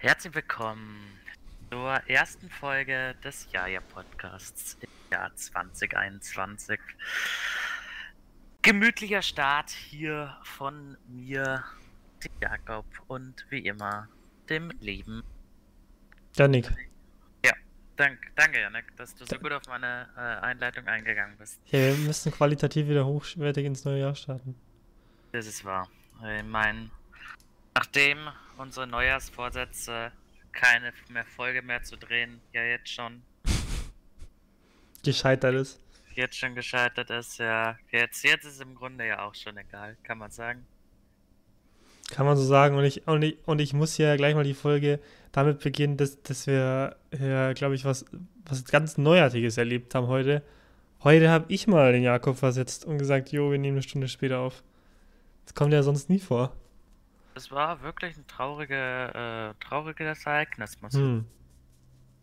Herzlich willkommen zur ersten Folge des Jaja Podcasts im Jahr 2021. Gemütlicher Start hier von mir, dem Jakob und wie immer dem lieben Janik. Ja, dank, danke Janik, dass du so gut auf meine äh, Einleitung eingegangen bist. Ja, wir müssen qualitativ wieder hochwertig ins neue Jahr starten. Das ist wahr. Ich meine, nachdem unsere Neujahrsvorsätze keine mehr Folge mehr zu drehen, ja jetzt schon Gescheitert ist. jetzt schon gescheitert ist, ja. Jetzt, jetzt ist im Grunde ja auch schon egal, kann man sagen. Kann man so sagen. Und ich, und ich, und ich muss ja gleich mal die Folge damit beginnen, dass, dass wir ja, glaube ich, was, was ganz Neuartiges erlebt haben heute. Heute habe ich mal den Jakob versetzt und gesagt, jo, wir nehmen eine Stunde später auf. Das kommt ja sonst nie vor. Es war wirklich ein traurige, äh, trauriges Ereignis, muss ich Hm.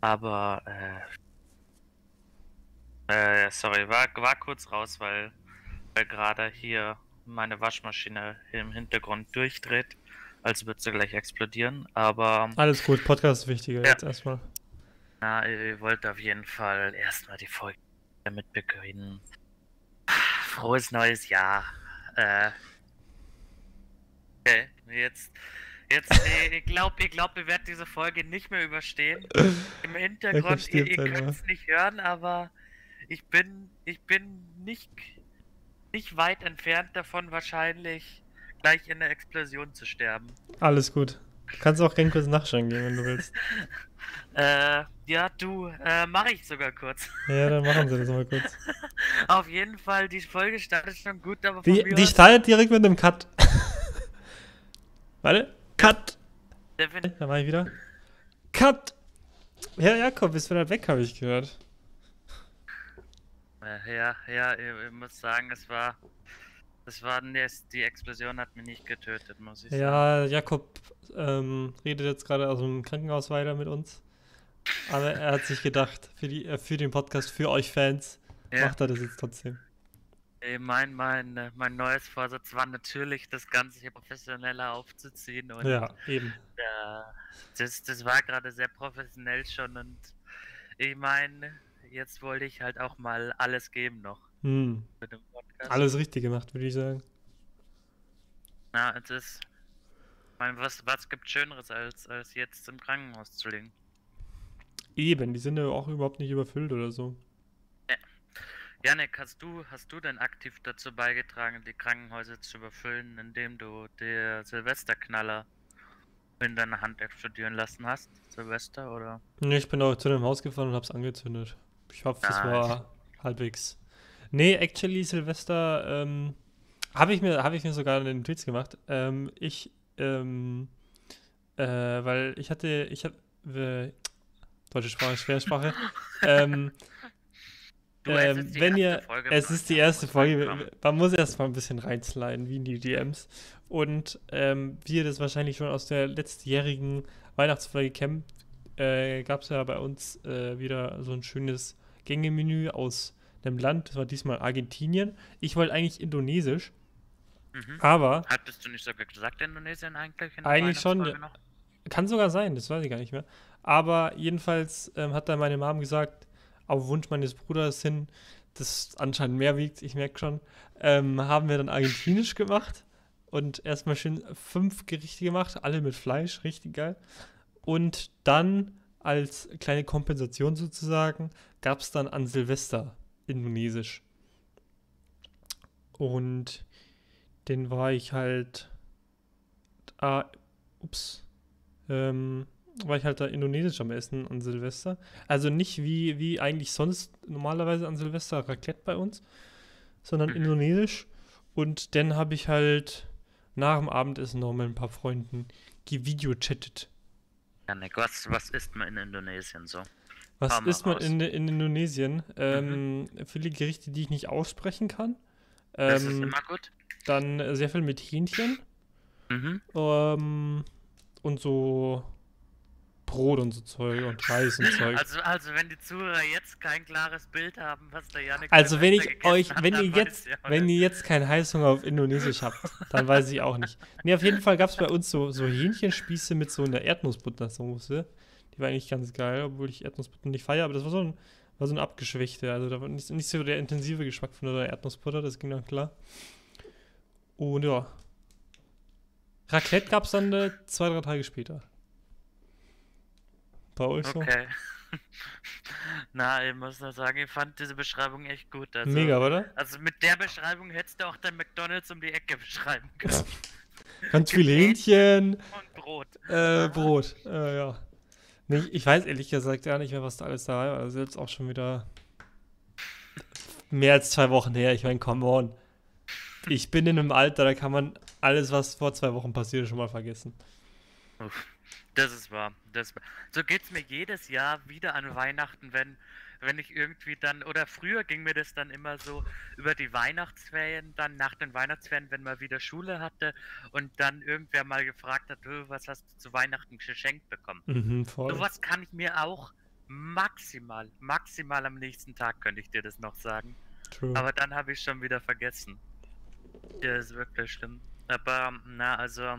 Aber, äh, äh, sorry, war, war kurz raus, weil, weil gerade hier meine Waschmaschine im Hintergrund durchdreht. Also wird sie gleich explodieren. Aber Alles gut, Podcast ist wichtiger Ja. jetzt erstmal. na, ihr wollt auf jeden Fall erstmal die Folge damit beginnen. Frohes neues Jahr. Äh, okay, jetzt, jetzt, ich glaube, ich glaub, ihr werdet diese Folge nicht mehr überstehen. Im Hintergrund, ihr, ihr könnt es nicht hören, aber ich bin, ich bin nicht, nicht weit entfernt davon, wahrscheinlich gleich in der Explosion zu sterben. Alles gut. Du kannst auch gerne kurz nachschauen gehen, wenn du willst. Äh, ja, du, äh, mache ich sogar kurz. Ja, dann machen sie das mal kurz. Auf jeden Fall, die Folge startet schon gut, aber von Die, die startet direkt mit einem Cut. Warte. Cut. Da war ich wieder. Cut. Herr Jakob ist wieder weg, habe ich gehört. Äh, ja, ja, ich, muss sagen, es war, es war, die Explosion hat mich nicht getötet, muss ich sagen. Ja, Jakob ähm, redet jetzt gerade aus dem Krankenhaus weiter mit uns. Aber er hat sich gedacht, für, die, äh, für den Podcast, für euch Fans, Ja. macht er das jetzt trotzdem. Ich mein, mein, äh, mein neues Vorsatz war natürlich, das Ganze hier professioneller aufzuziehen und Ja, eben. das, das war gerade sehr professionell schon und ich meine, jetzt wollte ich halt auch mal alles geben noch Hm. Alles richtig gemacht, würde ich sagen. Na, es ist, ich meine, was, was gibt Schöneres als, als jetzt im Krankenhaus zu liegen? Eben, die sind ja auch überhaupt nicht überfüllt oder so. Janik, hast du, hast du denn aktiv dazu beigetragen, die Krankenhäuser zu überfüllen, indem du der Silvesterknaller in deiner Hand explodieren lassen hast? Silvester oder? Nee, ich bin auch zu dem Haus gefahren und hab's angezündet. Ich hoffe, es war halbwegs. Nee, actually, Silvester, ähm, habe ich mir, habe ich mir sogar einen Notiz gemacht. Ähm, ich, ähm, äh, weil ich hatte, ich habe, äh, deutsche Sprache, schwere Sprache. ähm, Du, es ähm, ist die wenn erste ihr, Folge es ist die erste Folge, man muss erst mal ein bisschen reinsliden, wie in die DMs. Und ähm, wie ihr das wahrscheinlich schon aus der letztjährigen Weihnachtsfolge kennt, äh, gab es ja bei uns äh, wieder so ein schönes Gängemenü aus einem Land, das war diesmal Argentinien. Ich wollte eigentlich Indonesisch, Mhm. aber Hattest du nicht sogar gesagt, Indonesien eigentlich? In Eigentlich schon, noch? Kann sogar sein, das weiß ich gar nicht mehr. Aber jedenfalls ähm, hat da meine Mom gesagt, auf Wunsch meines Bruders hin, das anscheinend mehr wiegt, ich merke schon, ähm, haben wir dann argentinisch gemacht und erstmal schön fünf Gerichte gemacht, alle mit Fleisch, richtig geil. Und dann als kleine Kompensation sozusagen gab es dann an Silvester indonesisch. Und den war ich halt, ah, ups, ähm, war ich halt da indonesisch am Essen an Silvester. Also nicht wie, wie eigentlich sonst normalerweise an Silvester Raclette bei uns, sondern Mhm. indonesisch. Und dann habe ich halt nach dem Abendessen noch mit ein paar Freunden gevideochattet. Janik, was, was isst man in Indonesien so? Was isst man in, in Indonesien? Ähm, viele Gerichte, die ich nicht aussprechen kann. Das ist Ähm, immer gut. dann sehr viel mit Hähnchen. Mhm. Ähm, und so Brot und so Zeug und Reis und Zeug. Also, also wenn die Zuhörer jetzt kein klares Bild haben, was der Janik Also wenn ich euch, hat, wenn ihr jetzt, auch wenn nicht. ihr jetzt keinen Heißhunger auf Indonesisch habt, dann weiß ich auch nicht. Nee, auf jeden Fall gab es bei uns so, so Hähnchenspieße mit so einer Erdnussbuttersoße. Die war eigentlich ganz geil, obwohl ich Erdnussbutter nicht feiere, aber das war so ein, war so eine abgeschwächte. Also da war nicht, nicht so der intensive Geschmack von der Erdnussbutter, das ging dann klar. Und ja. Raclette gab es dann äh, zwei, drei Tage später. Euch so? Okay. Na, ich muss nur sagen, ich fand diese Beschreibung echt gut. Also, Mega, oder? Also mit der Beschreibung hättest du auch dein McDonalds um die Ecke beschreiben können. Ganz viel. Hähnchen. Und Brot. Äh, Brot. Äh, ja. Nee, ich- weiß ehrlich gesagt gar nicht mehr, was da alles dabei war. Das ist jetzt auch schon wieder mehr als zwei Wochen her. Ich meine, come on. Ich bin in einem Alter, da kann man alles, was vor zwei Wochen passiert ist, schon mal vergessen. Uff, Das ist wahr. Das ist wahr. So geht's mir jedes Jahr wieder an Weihnachten, wenn, wenn ich irgendwie dann, oder früher ging mir das dann immer so über die Weihnachtsferien, dann nach den Weihnachtsferien, wenn man wieder Schule hatte und dann irgendwer mal gefragt hat, "Hö, was hast du zu Weihnachten geschenkt bekommen? Mhm, voll. Sowas kann ich mir auch maximal, maximal am nächsten Tag könnte ich dir das noch sagen. True. Aber dann habe ich schon wieder vergessen. Das ist wirklich schlimm. Aber, na, also,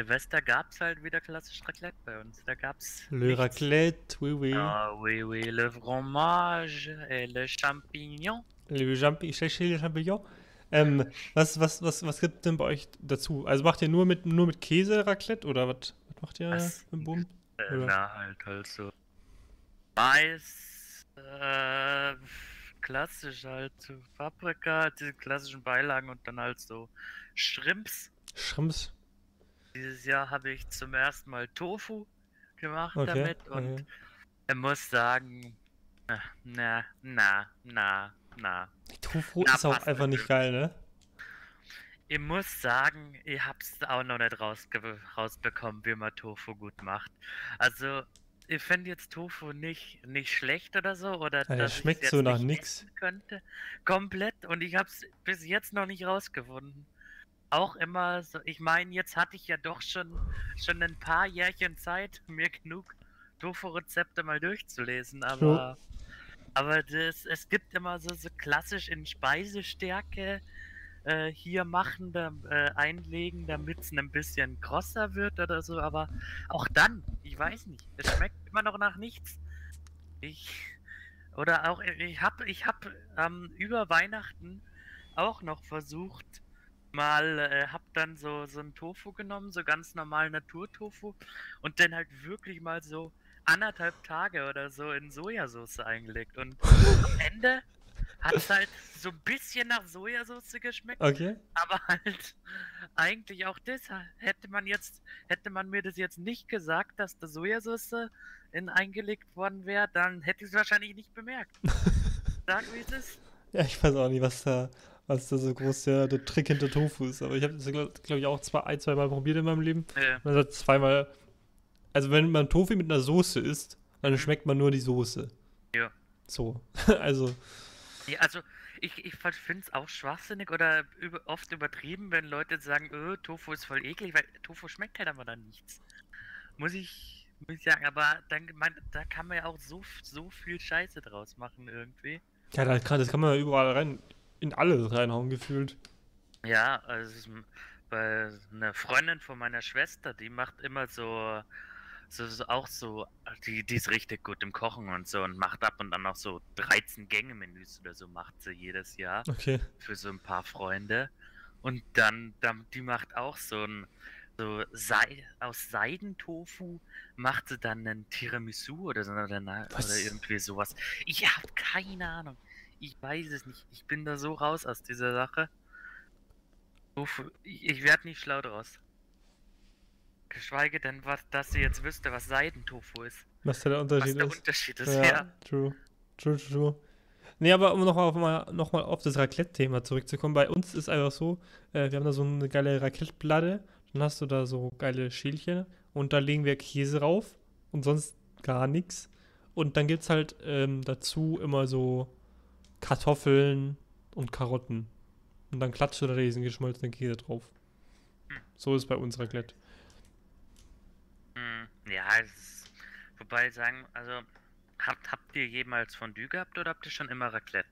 Silvester gab es halt wieder klassisch Raclette bei uns. Da gab's. Le nichts. raclette, oui, oui. Ah, oui, oui, le fromage et le champignon. Le Champi Chachil Champignon. Ähm, was, was, was, was gibt denn bei euch dazu? Also macht ihr nur mit, nur mit Käse Raclette oder was, was macht ihr Was? im Boom? Äh, na, halt, halt so. Mais, äh, klassisch halt, Paprika, diese klassischen Beilagen und dann halt so Shrimps. Schrimps. Dieses Jahr habe ich zum ersten Mal Tofu gemacht Okay. damit und okay. ich muss sagen, äh, na, na, na, na. Tofu Na, ist auch einfach nicht geil, ne? Ich muss sagen, ich hab's auch noch nicht rausge rausbekommen, wie man Tofu gut macht. Also, ich finde jetzt Tofu nicht, nicht schlecht oder so, oder der dass schmeckt so nach nicht nix. essen könnte. Komplett. Und ich hab's bis jetzt noch nicht rausgefunden. Auch immer so, ich meine, jetzt hatte ich ja doch schon, schon ein paar Jährchen Zeit, mir genug Tofu-Rezepte mal durchzulesen, aber, aber das, es gibt immer so, so klassisch in Speisestärke äh, hier machen, da, äh, einlegen, damit es ein bisschen krosser wird oder so, aber auch dann, ich weiß nicht, es schmeckt immer noch nach nichts. Ich, oder auch, ich hab, ich hab ähm, über Weihnachten auch noch versucht, mal, äh, hab dann so, so ein Tofu genommen, so ganz normal Naturtofu und dann halt wirklich mal so anderthalb Tage oder so in Sojasauce eingelegt und am Ende hat es halt so ein bisschen nach Sojasauce geschmeckt, Okay. aber halt eigentlich auch das hätte man jetzt, hätte man mir das jetzt nicht gesagt, dass da Sojasauce in eingelegt worden wäre, dann hätte ich es wahrscheinlich nicht bemerkt. Sag wie es ist. Ja, ich weiß auch nicht, was da, was da so groß der, der Trick hinter Tofu ist. Aber ich habe das, glaube glaub ich, auch zwei, ein, zwei Mal probiert in meinem Leben. Äh, Man sagt zweimal. Also, wenn man Tofu mit einer Soße isst, dann Mhm. schmeckt man nur die Soße. Ja. So. also, Ja, also ich, ich finde es auch schwachsinnig oder über, oft übertrieben, wenn Leute sagen, öh, Tofu ist voll eklig, weil Tofu schmeckt halt aber dann nichts. Muss ich, muss ich sagen, aber dann, man, da kann man ja auch so, so viel Scheiße draus machen irgendwie. ja, das kann, das kann man ja überall rein, in alles reinhauen, gefühlt. Ja, also bei einer Freundin von meiner Schwester, die macht immer so, so, so auch so, die, die ist richtig gut im Kochen und so und macht ab und an auch so 13 Gänge-Menüs oder so macht sie jedes Jahr. Okay. für so ein paar Freunde. Und dann, dann die macht auch so ein so Sei, aus Seidentofu macht sie dann einen Tiramisu oder so oder, oder irgendwie sowas. Ich habe keine Ahnung. Ich weiß es nicht. Ich bin da so raus aus dieser Sache. Ich, werde nicht schlau draus. Geschweige denn, was, dass sie jetzt wüsste, was Seidentofu ist. Was der Was Unterschied der ist. Unterschied ist, Ja, ja. true. True, true, true. Nee, aber um nochmal auf, mal, noch mal auf das Raclette-Thema zurückzukommen, bei uns ist einfach so, äh, wir haben da so eine geile Raclette-Platte, dann hast du da so geile Schälchen und da legen wir Käse rauf und sonst gar nichts. Und dann gibt es halt ähm, dazu immer so Kartoffeln und Karotten. Und dann klatscht du da diesen geschmolzenen Käse drauf. Hm. So ist bei uns Raclette. Hm, Ja, es. Wobei sagen, also habt, habt ihr jemals Fondue gehabt oder habt ihr schon immer Raclette?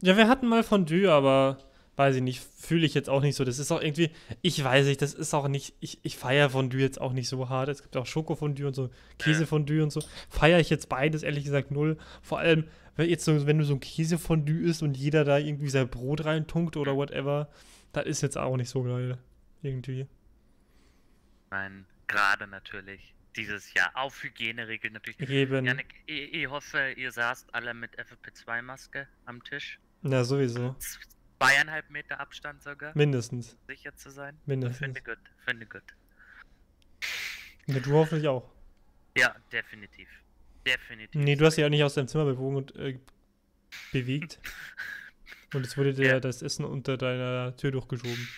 Ja, wir hatten mal Fondue, aber weiß ich nicht, fühle ich jetzt auch nicht so. Das ist auch irgendwie, ich weiß nicht, das ist auch nicht, ich, ich feiere Fondue jetzt auch nicht so hart. Es gibt auch Schokofondue und so, Käsefondue und so. Feiere ich jetzt beides ehrlich gesagt null. Vor allem, wenn, jetzt so, wenn du so ein Käsefondue isst und jeder da irgendwie sein Brot reintunkt oder whatever, das ist jetzt auch nicht so geil. Irgendwie. Nein, gerade natürlich dieses Jahr auf Hygieneregeln natürlich. Eben. Janik, ich, ich hoffe, ihr saßt alle mit FFP2-Maske am Tisch. Ja, sowieso. Zweieinhalb Meter Abstand sogar. Mindestens. Sicher zu sein. Mindestens. Finde gut, finde gut. Ja, du hoffentlich auch. Ja, definitiv. Definitiv. Nee, du hast dich ja nicht aus deinem Zimmer bewogen und äh, bewegt. und es wurde dir Ja. das Essen unter deiner Tür durchgeschoben.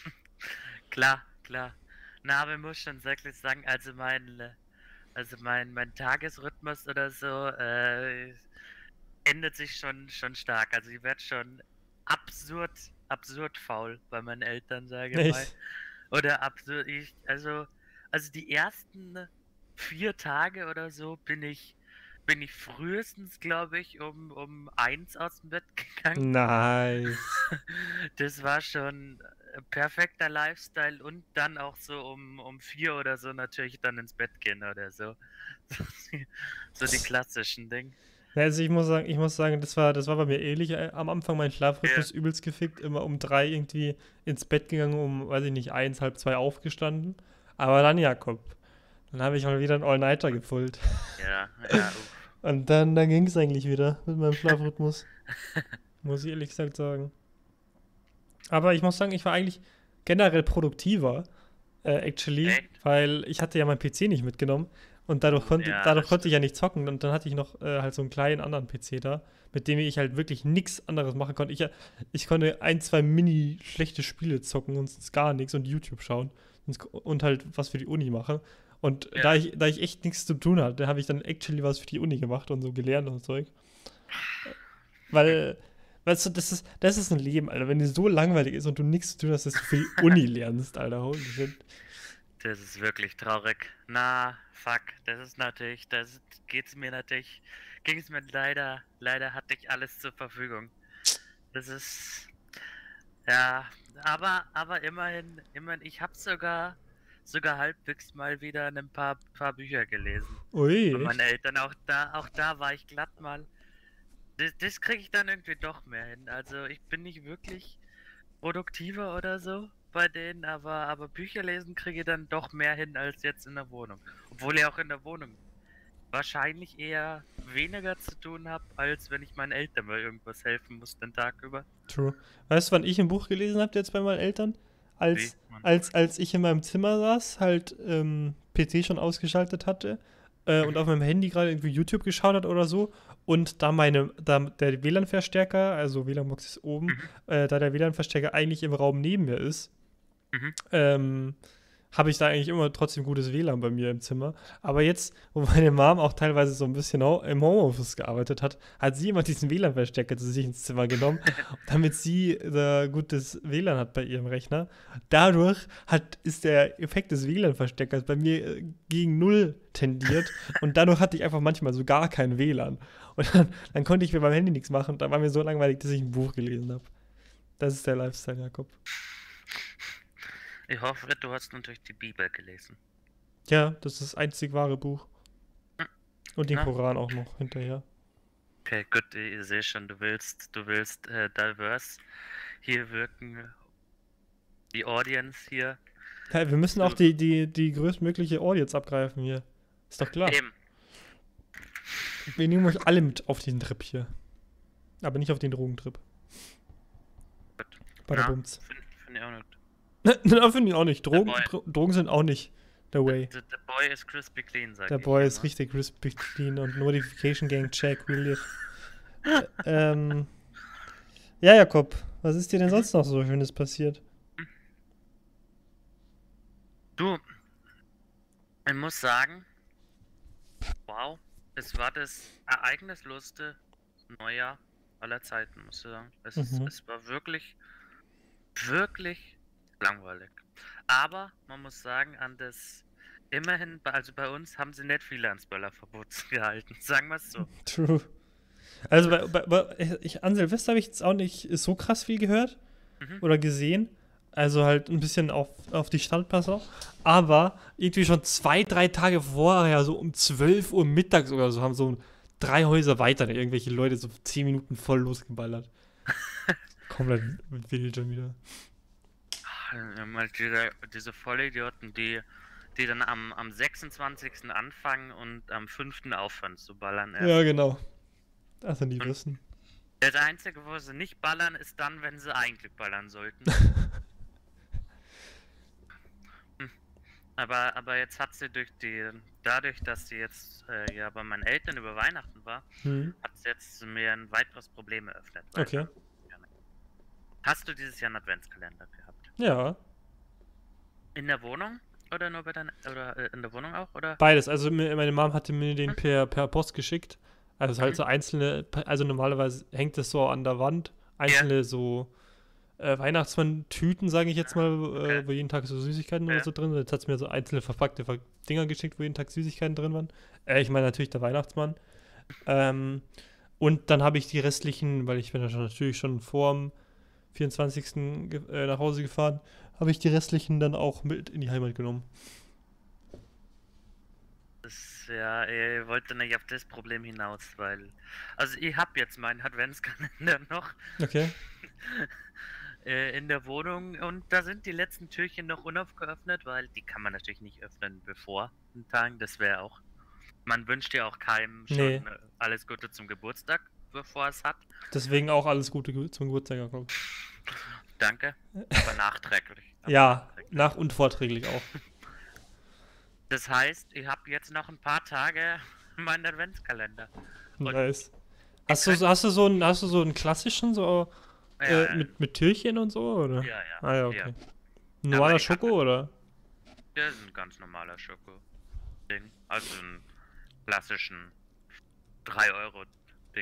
Klar, klar. Na, aber ich muss schon wirklich sagen, also mein, äh, also mein, mein Tagesrhythmus oder so äh, ändert sich schon, schon stark. Also ich werde schon absurd, absurd faul bei meinen Eltern, sage ich mal. Oder absurd, ich, also, also die ersten vier Tage oder so bin ich, bin ich frühestens, glaube ich, um, um eins aus dem Bett gegangen. Nice. Das war schon perfekter Lifestyle und dann auch so um, um vier oder so natürlich dann ins Bett gehen oder so. So die klassischen Dinge. Ja, also ich muss sagen, ich muss sagen, das war, das war bei mir ähnlich. Äh, Am Anfang mein Schlafrhythmus übelst gefickt, immer um drei irgendwie ins Bett gegangen, um, weiß ich nicht, eins, halb zwei aufgestanden. Aber dann, Jakob, dann habe ich mal wieder einen All-Nighter gepult. Ja, ja. Und dann, dann ging es eigentlich wieder mit meinem Schlafrhythmus. muss ich ehrlich gesagt sagen. Aber ich muss sagen, ich war eigentlich generell produktiver, äh, actually, Echt? weil ich hatte ja meinen PC nicht mitgenommen und dadurch, konnte, Ja, dadurch konnte ich ja nicht zocken und dann hatte ich noch äh, halt so einen kleinen anderen PC da, mit dem ich halt wirklich nichts anderes machen konnte. Ich, ich konnte ein, zwei mini schlechte Spiele zocken und sonst gar nichts und YouTube schauen und, und halt was für die Uni machen. Und Ja. da, ich, da ich echt nichts zu tun hatte, habe ich dann actually was für die Uni gemacht und so gelernt und Zeug. Weil, weißt du, das ist, das ist ein Leben, Alter. Wenn dir so langweilig ist und du nichts zu tun hast, dass du für die Uni lernst, Alter. Holy shit. Das ist wirklich traurig. Na, fuck, das ist natürlich, das geht's mir natürlich, ging es mir leider, leider hatte ich alles zur Verfügung. Das ist, ja, aber, aber immerhin, immerhin, ich habe sogar, sogar halbwegs mal wieder ein paar, paar Bücher gelesen. Ui. Von meinen Eltern, auch da, auch da war ich glatt mal. Das, das kriege ich dann irgendwie doch mehr hin. Also ich bin nicht wirklich produktiver oder so bei denen, aber, aber Bücher lesen kriege ich dann doch mehr hin als jetzt in der Wohnung. Obwohl ich auch in der Wohnung wahrscheinlich eher weniger zu tun habe, als wenn ich meinen Eltern mal irgendwas helfen muss den Tag über. True. Weißt du, wann ich ein Buch gelesen habe jetzt bei meinen Eltern? Als, als, als ich in meinem Zimmer saß, halt ähm, PC schon ausgeschaltet hatte äh, und auf meinem Handy gerade irgendwie YouTube geschaut hat oder so und da meine, da der WLAN-Verstärker, also WLAN-Box ist oben, Mhm. äh, da der WLAN-Verstärker eigentlich im Raum neben mir ist, Mhm. ähm, habe ich da eigentlich immer trotzdem gutes WLAN bei mir im Zimmer. Aber jetzt, wo meine Mom auch teilweise so ein bisschen im Homeoffice gearbeitet hat, hat sie immer diesen WLAN-Verstärker zu sich ins Zimmer genommen, damit sie da gutes WLAN hat bei ihrem Rechner. Dadurch hat, ist der Effekt des WLAN-Verstärkers bei mir äh, gegen Null tendiert und dadurch hatte ich einfach manchmal so gar kein WLAN. Und dann, dann konnte ich mir beim Handy nichts machen und da war mir so langweilig, dass ich ein Buch gelesen habe. Das ist der Lifestyle, Jakob. Ich hoffe, du hast natürlich die Bibel gelesen. Ja, das ist das einzig wahre Buch. Und den Na? Koran auch noch hinterher. Okay, gut, ich sehe schon, du willst, du willst äh, diverse hier wirken. Die Audience hier. Ja, wir müssen auch die, die, die größtmögliche Audience abgreifen hier. Ist doch klar. Eben. Wir nehmen euch alle mit auf diesen Trip hier. Aber nicht auf den Drogentrip. Gut. Bei der Ja, Bums. Finde find ich auch nicht. Na, finde ich auch nicht. Drogen, Drogen sind auch nicht the way. Der, der Boy ist crispy clean, sag Der Boy ist richtig crispy clean und Notification Gang check, we live. ähm, ja, Jakob, was ist dir denn sonst noch so Schönes passiert? Du, ich muss sagen, wow, es war das ereignislosste Neujahr aller Zeiten, muss ich sagen. Es, Mhm. es war wirklich, wirklich langweilig. Aber man muss sagen, an das immerhin, also bei uns haben sie nicht viele ans Böllerverbot gehalten, sagen wir es so. True. Also bei, bei, bei ich, an Silvester habe ich jetzt auch nicht so krass viel gehört Mhm. oder gesehen. Also halt ein bisschen auf, auf die Standpass auch. Aber irgendwie schon zwei, drei Tage vorher, so um 12 Uhr mittags oder so, haben so drei Häuser weiter irgendwelche Leute so 10 Minuten voll losgeballert. Komplett wild schon wieder. Mal diese, diese Vollidioten, die, die dann am, am 26. anfangen und am 5. aufhören zu ballern. erst. Ja, genau. Also die Und- wissen. Das Einzige, wo sie nicht ballern, ist dann, wenn sie eigentlich ballern sollten. Hm. aber, aber jetzt hat sie durch die, dadurch, dass sie jetzt äh, ja bei meinen Eltern über Weihnachten war, Hm. hat sie jetzt mir ein weiteres Problem eröffnet. Okay. Hast du dieses Jahr einen Adventskalender gehabt? Ja, In der Wohnung? Oder nur bei deiner, oder äh, in der Wohnung auch? Oder? beides. Also meine Mom hatte mir den per, per Post geschickt. Also halt Mhm. so einzelne, also normalerweise hängt das so an der Wand. Einzelne so äh, Weihnachtsmann-Tüten, sage ich jetzt mal, äh, wo jeden Tag so Süßigkeiten oder Ja. so drin sind. Jetzt hat es mir so einzelne verpackte Ver Dinger geschickt, wo jeden Tag Süßigkeiten drin waren. Äh, ich meine natürlich der Weihnachtsmann. Ähm, und dann habe ich die restlichen, weil ich bin ja schon natürlich schon vorm 24. ge- äh, nach Hause gefahren, habe ich die restlichen dann auch mit in die Heimat genommen. Ja, ihr wollte nicht auf das Problem hinaus, weil. Also, ich habe jetzt meinen Adventskalender noch Okay. äh, in der Wohnung und da sind die letzten Türchen noch unaufgeöffnet, weil die kann man natürlich nicht öffnen bevor den Tagen. Das wäre auch. Man wünscht ja auch keinem schon Nee. äh, alles Gute zum Geburtstag, bevor es hat. Deswegen auch alles Gute zum Geburtstag. Jakob. Danke. Aber nachträglich. Aber Ja, nachträglich. nach und vorträglich auch. Das heißt, ich habe jetzt noch ein paar Tage meinen Adventskalender. Und- Nice. Hast du, hast du so einen, hast du so einen klassischen, so Ja, äh, mit, mit Türchen und so, oder? ja, ja. Ah ja, ja. okay. Ein Normaler Schoko, oder? Der ist ein ganz normaler Schoko-Ding. Also einen klassischen 3-Euro-Ding,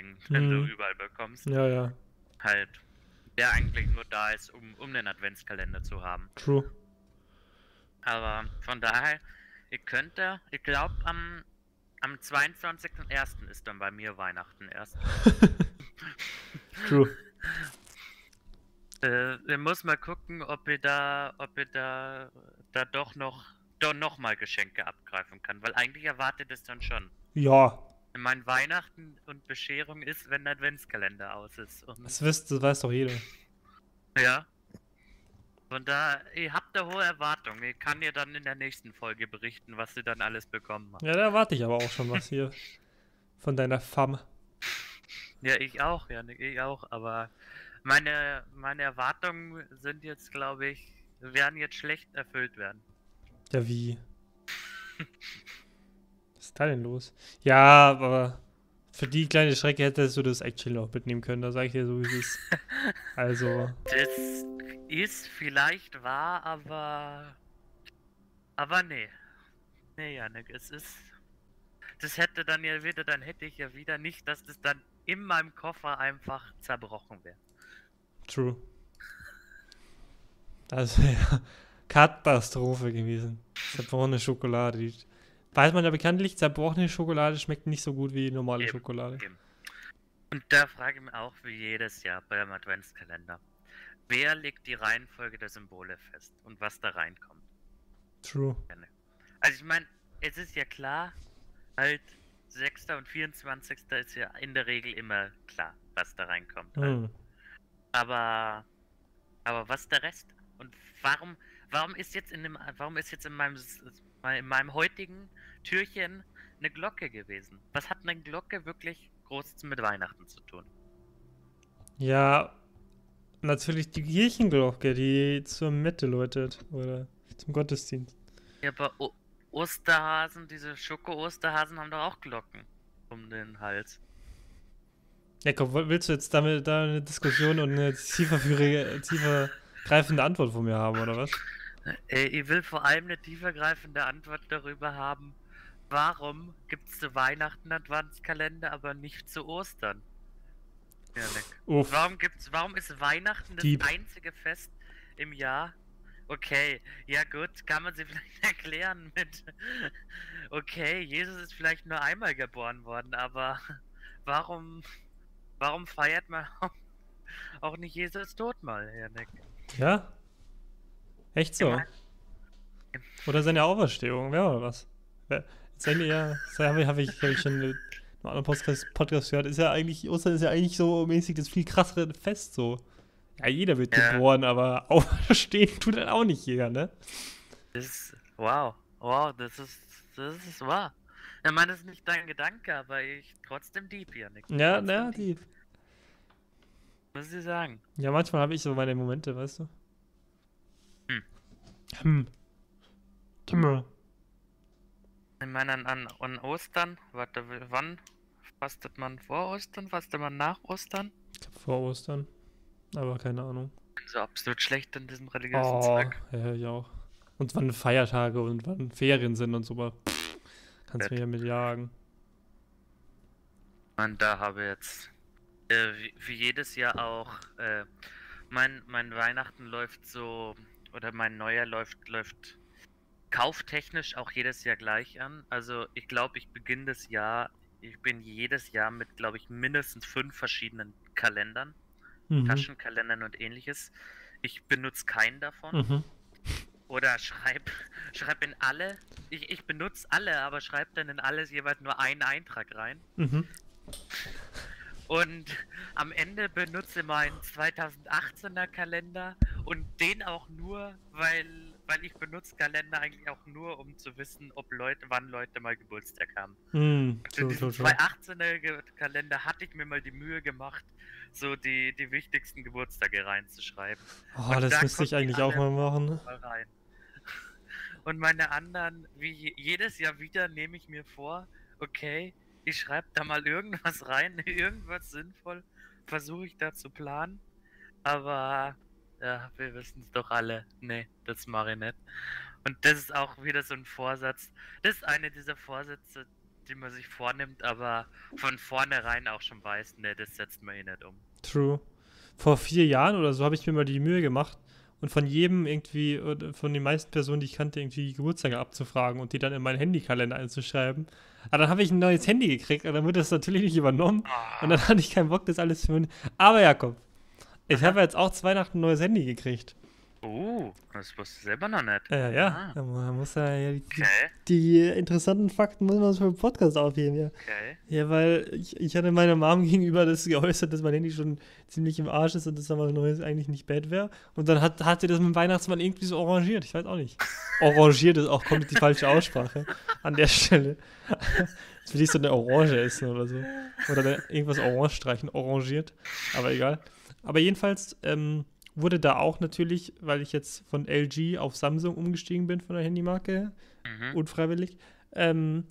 den du Mhm. überall bekommst. Ja, ja. Halt, der eigentlich nur da ist, um, um den Adventskalender zu haben. True. Aber von daher, ihr könnt da, ich glaube, am, am 22.01. ist dann bei mir Weihnachten erst. True. Äh, ich muss mal gucken, ob ihr da, ob ihr da, da doch noch, doch noch mal Geschenke abgreifen kann, weil eigentlich erwartet es dann schon. Ja, Mein Weihnachten und Bescherung ist, wenn der Adventskalender aus ist. Und, das, wisst, das weiß doch jeder. ja. Von da, ihr habt da hohe Erwartungen. Ich kann dir dann in der nächsten Folge berichten, was ihr dann alles bekommen habt. Ja, da erwarte ich aber auch schon was hier von deiner Fam. Ja, ich auch, ja, ich auch, aber meine, meine Erwartungen sind jetzt, glaube ich, werden jetzt schlecht erfüllt werden. Ja, wie? Was ist da denn los? Ja, aber für die kleine Strecke hättest du das actually noch mitnehmen können, da sag ich dir so, wie es ist. Also, Das ist vielleicht wahr, aber. Aber nee. Nee, Janik, es ist. Das hätte dann ja wieder, dann hätte ich ja wieder nicht, dass das dann in meinem Koffer einfach zerbrochen wäre. true. Das wäre Katastrophe gewesen. Zerbrochene Schokolade. Die, weiß man ja bekanntlich, zerbrochene Schokolade schmeckt nicht so gut wie normale Eben, Schokolade. eben. Und da frage ich mich auch wie jedes Jahr beim Adventskalender. Wer legt die Reihenfolge der Symbole fest und was da reinkommt? True. Also ich meine, es ist ja klar, halt 6. und 24. ist ja in der Regel immer klar, was da reinkommt. Halt. Aber aber was der Rest? Und warum warum ist jetzt in dem warum ist jetzt in meinem In meinem heutigen Türchen eine Glocke gewesen? Was hat eine Glocke wirklich groß mit Weihnachten zu tun? Ja, natürlich die Kirchenglocke, die zur Mette läutet. Oder zum Gottesdienst. Ja, aber o Osterhasen, diese Schoko-Osterhasen haben doch auch Glocken um den Hals. Ja, komm, willst du jetzt damit da eine Diskussion und eine tiefergreifende Antwort von mir haben, oder was? Äh, ich will vor allem eine tiefergreifende Antwort darüber haben, warum gibt es zu Weihnachten Adventskalender, aber nicht zu Ostern? Uff. Warum gibt's, warum ist Weihnachten das Dieb. einzige Fest im Jahr, okay, ja gut, kann man sie vielleicht erklären mit, okay, Jesus ist vielleicht nur einmal geboren worden, aber warum, warum feiert man auch nicht Jesus Tod mal, Janik? Ja? Echt so? Oder seine Auferstehung, wäre mal was. Ich, ja, habe ich, hab ich, hab ich schon in einem anderen Podcast, Podcast gehört, ist ja eigentlich, Ostern ist ja eigentlich so mäßig das viel krassere Fest so. Ja, jeder wird Ja. geboren, aber auferstehen tut dann auch nicht jeder, ne? Das ist, wow, wow, das ist, das ist wahr. Ich meine, das ist nicht dein Gedanke, aber ich trotzdem deep, Janik. Ja, Trotzdem na, deep, die. Muss ich sagen. Ja, manchmal habe ich so meine Momente, weißt du? Hm. Hm. Ich meine, an, an, an Ostern, warte, wann fastet man vor Ostern, fastet man nach Ostern? Ich glaub, vor Ostern. Aber keine Ahnung. Bin so absolut schlecht in diesem religiösen Oh, Zeug. ja, ich auch. Und wann Feiertage und wann Ferien sind und so, aber kannst mir ja mit jagen. Und da habe ich jetzt, äh, wie, wie jedes Jahr auch, äh, mein, mein Weihnachten läuft so, oder mein Neujahr läuft, läuft kauftechnisch auch jedes Jahr gleich an. Also ich glaube, ich beginne das Jahr, ich bin jedes Jahr mit, glaube ich, mindestens fünf verschiedenen Kalendern, Mhm. Taschenkalendern und ähnliches. Ich benutze keinen davon. Mhm. Oder schreib, schreib in alle. Ich, ich benutze alle, aber schreib dann in alles jeweils nur einen Eintrag rein. Mhm. Und am Ende benutze meinen 2018er Kalender und den auch nur, weil, weil ich benutze Kalender eigentlich auch nur, um zu wissen, ob Leute, wann Leute mal Geburtstag haben. In True, true, true. 2018er Ge- Kalender hatte ich mir mal die Mühe gemacht, so die, die wichtigsten Geburtstage reinzuschreiben. Oh, Und das da müsste ich eigentlich auch mal machen. ne? mal rein. Und meine anderen, wie je- jedes Jahr wieder, nehme ich mir vor, okay, ich schreibe da mal irgendwas rein, irgendwas sinnvoll, versuche ich da zu planen. Aber ja, wir wissen es doch alle. Nee, das mache ich nicht. Und das ist auch wieder so ein Vorsatz. Das ist eine dieser Vorsätze, die man sich vornimmt, aber von vornherein auch schon weiß, nee, das setzt man eh nicht um. True. Vor vier Jahren oder so habe ich mir mal die Mühe gemacht und von jedem irgendwie, oder von den meisten Personen, die ich kannte, irgendwie die Geburtstage abzufragen und die dann in meinen Handykalender einzuschreiben. Aber dann habe ich ein neues Handy gekriegt und dann wurde das natürlich nicht übernommen und dann hatte ich keinen Bock, das alles zu Aber Jakob, ich habe jetzt auch zu Weihnachten ein neues Handy gekriegt. Oh, das wusste ich selber noch nicht. Äh, ja, Ah. da mu- muss ja die, Okay, die interessanten Fakten muss man für den Podcast aufheben, ja. okay. Ja, weil ich, ich hatte meiner Mom gegenüber das geäußert, dass mein Handy schon ziemlich im Arsch ist und dass aber ein neues eigentlich nicht bad wäre. Und dann hat, hat sie das mit dem Weihnachtsmann irgendwie so arrangiert. Ich weiß auch nicht. Arrangiert ist auch komplett die falsche Aussprache an der Stelle. Jetzt will ich so eine Orange essen oder so. Oder irgendwas orange streichen, arrangiert. Aber egal. Aber jedenfalls ähm, wurde da auch natürlich, weil ich jetzt von LG auf Samsung umgestiegen bin von der Handymarke, Mhm. unfreiwillig. Ähm,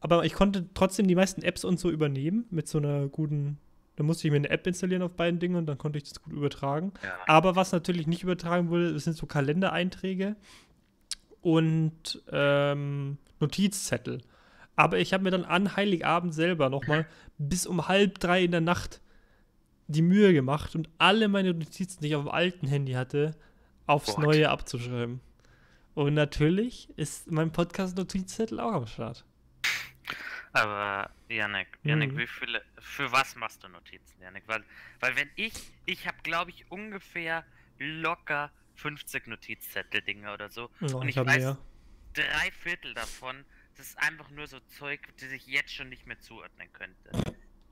aber ich konnte trotzdem die meisten Apps und so übernehmen mit so einer guten. Da musste ich mir eine App installieren auf beiden Dingen und dann konnte ich das gut übertragen. Ja. Aber was natürlich nicht übertragen wurde, das sind so Kalendereinträge und ähm, Notizzettel. Aber ich habe mir dann an Heiligabend selber nochmal bis um halb drei in der Nacht die Mühe gemacht und alle meine Notizen, die ich auf dem alten Handy hatte, aufs What? neue abzuschreiben. Und natürlich ist mein Podcast-Notizzettel auch am Start. Aber Janik, Janik, Mhm. wie viele, für was machst du Notizen, Janik? Weil, weil wenn ich, ich habe glaube ich ungefähr locker 50 Notizzettel-Dinge oder so. Oh, Und ich hab weiß- mehr. Drei Viertel davon, das ist einfach nur so Zeug, das ich jetzt schon nicht mehr zuordnen könnte.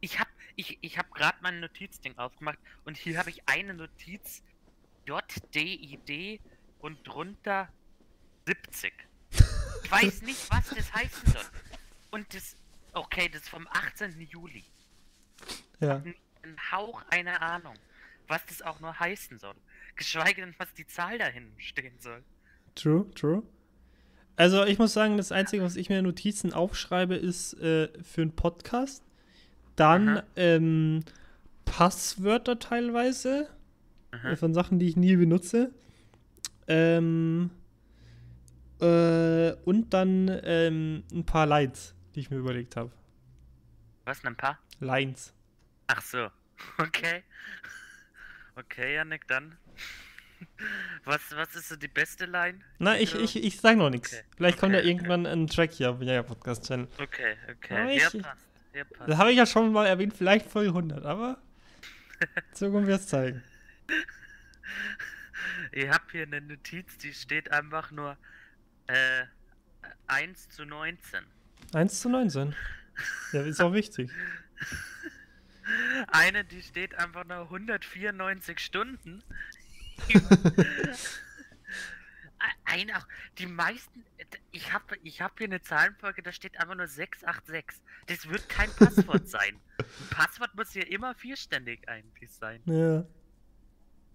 Ich habe ich, ich hab gerade mein Notizding aufgemacht und hier habe ich eine Notiz, JDID und drunter 70. Ich weiß nicht, was das heißen soll. Und das, okay, das ist vom 18. Juli. Ja. Ein Hauch einer Ahnung, was das auch nur heißen soll. Geschweige denn, was die Zahl da hinten stehen soll. True, true. Also ich muss sagen, das Einzige, was ich mir Notizen aufschreibe, ist äh, für einen Podcast. Dann ähm, Passwörter teilweise Mhm. von Sachen, die ich nie benutze. Ähm, äh, und dann ähm, ein paar Lines, die ich mir überlegt habe. Was, ein paar? Lines. Ach so, okay. Okay, Janik, dann. Was, was ist so die beste Line? Na, ich, ich, ich sag noch nichts. Okay. Vielleicht kommt ja Okay, irgendwann ein Track hier auf der Podcast-Channel. Okay, Aber okay. Ja, ich- passt. Ja. Das habe ich ja schon mal erwähnt, vielleicht Folge 100, aber Zukunft wird es zeigen. Ich habe hier eine Notiz, die steht einfach nur äh, 1 zu 19. 1 zu 19. Ja, ist auch wichtig. Eine, die steht einfach nur 194 Stunden. Ein, auch, die meisten, ich habe ich hab hier eine Zahlenfolge, da steht einfach nur 686. Das wird kein Passwort sein. Ein Passwort muss hier immer vierständig eigentlich sein. Ja,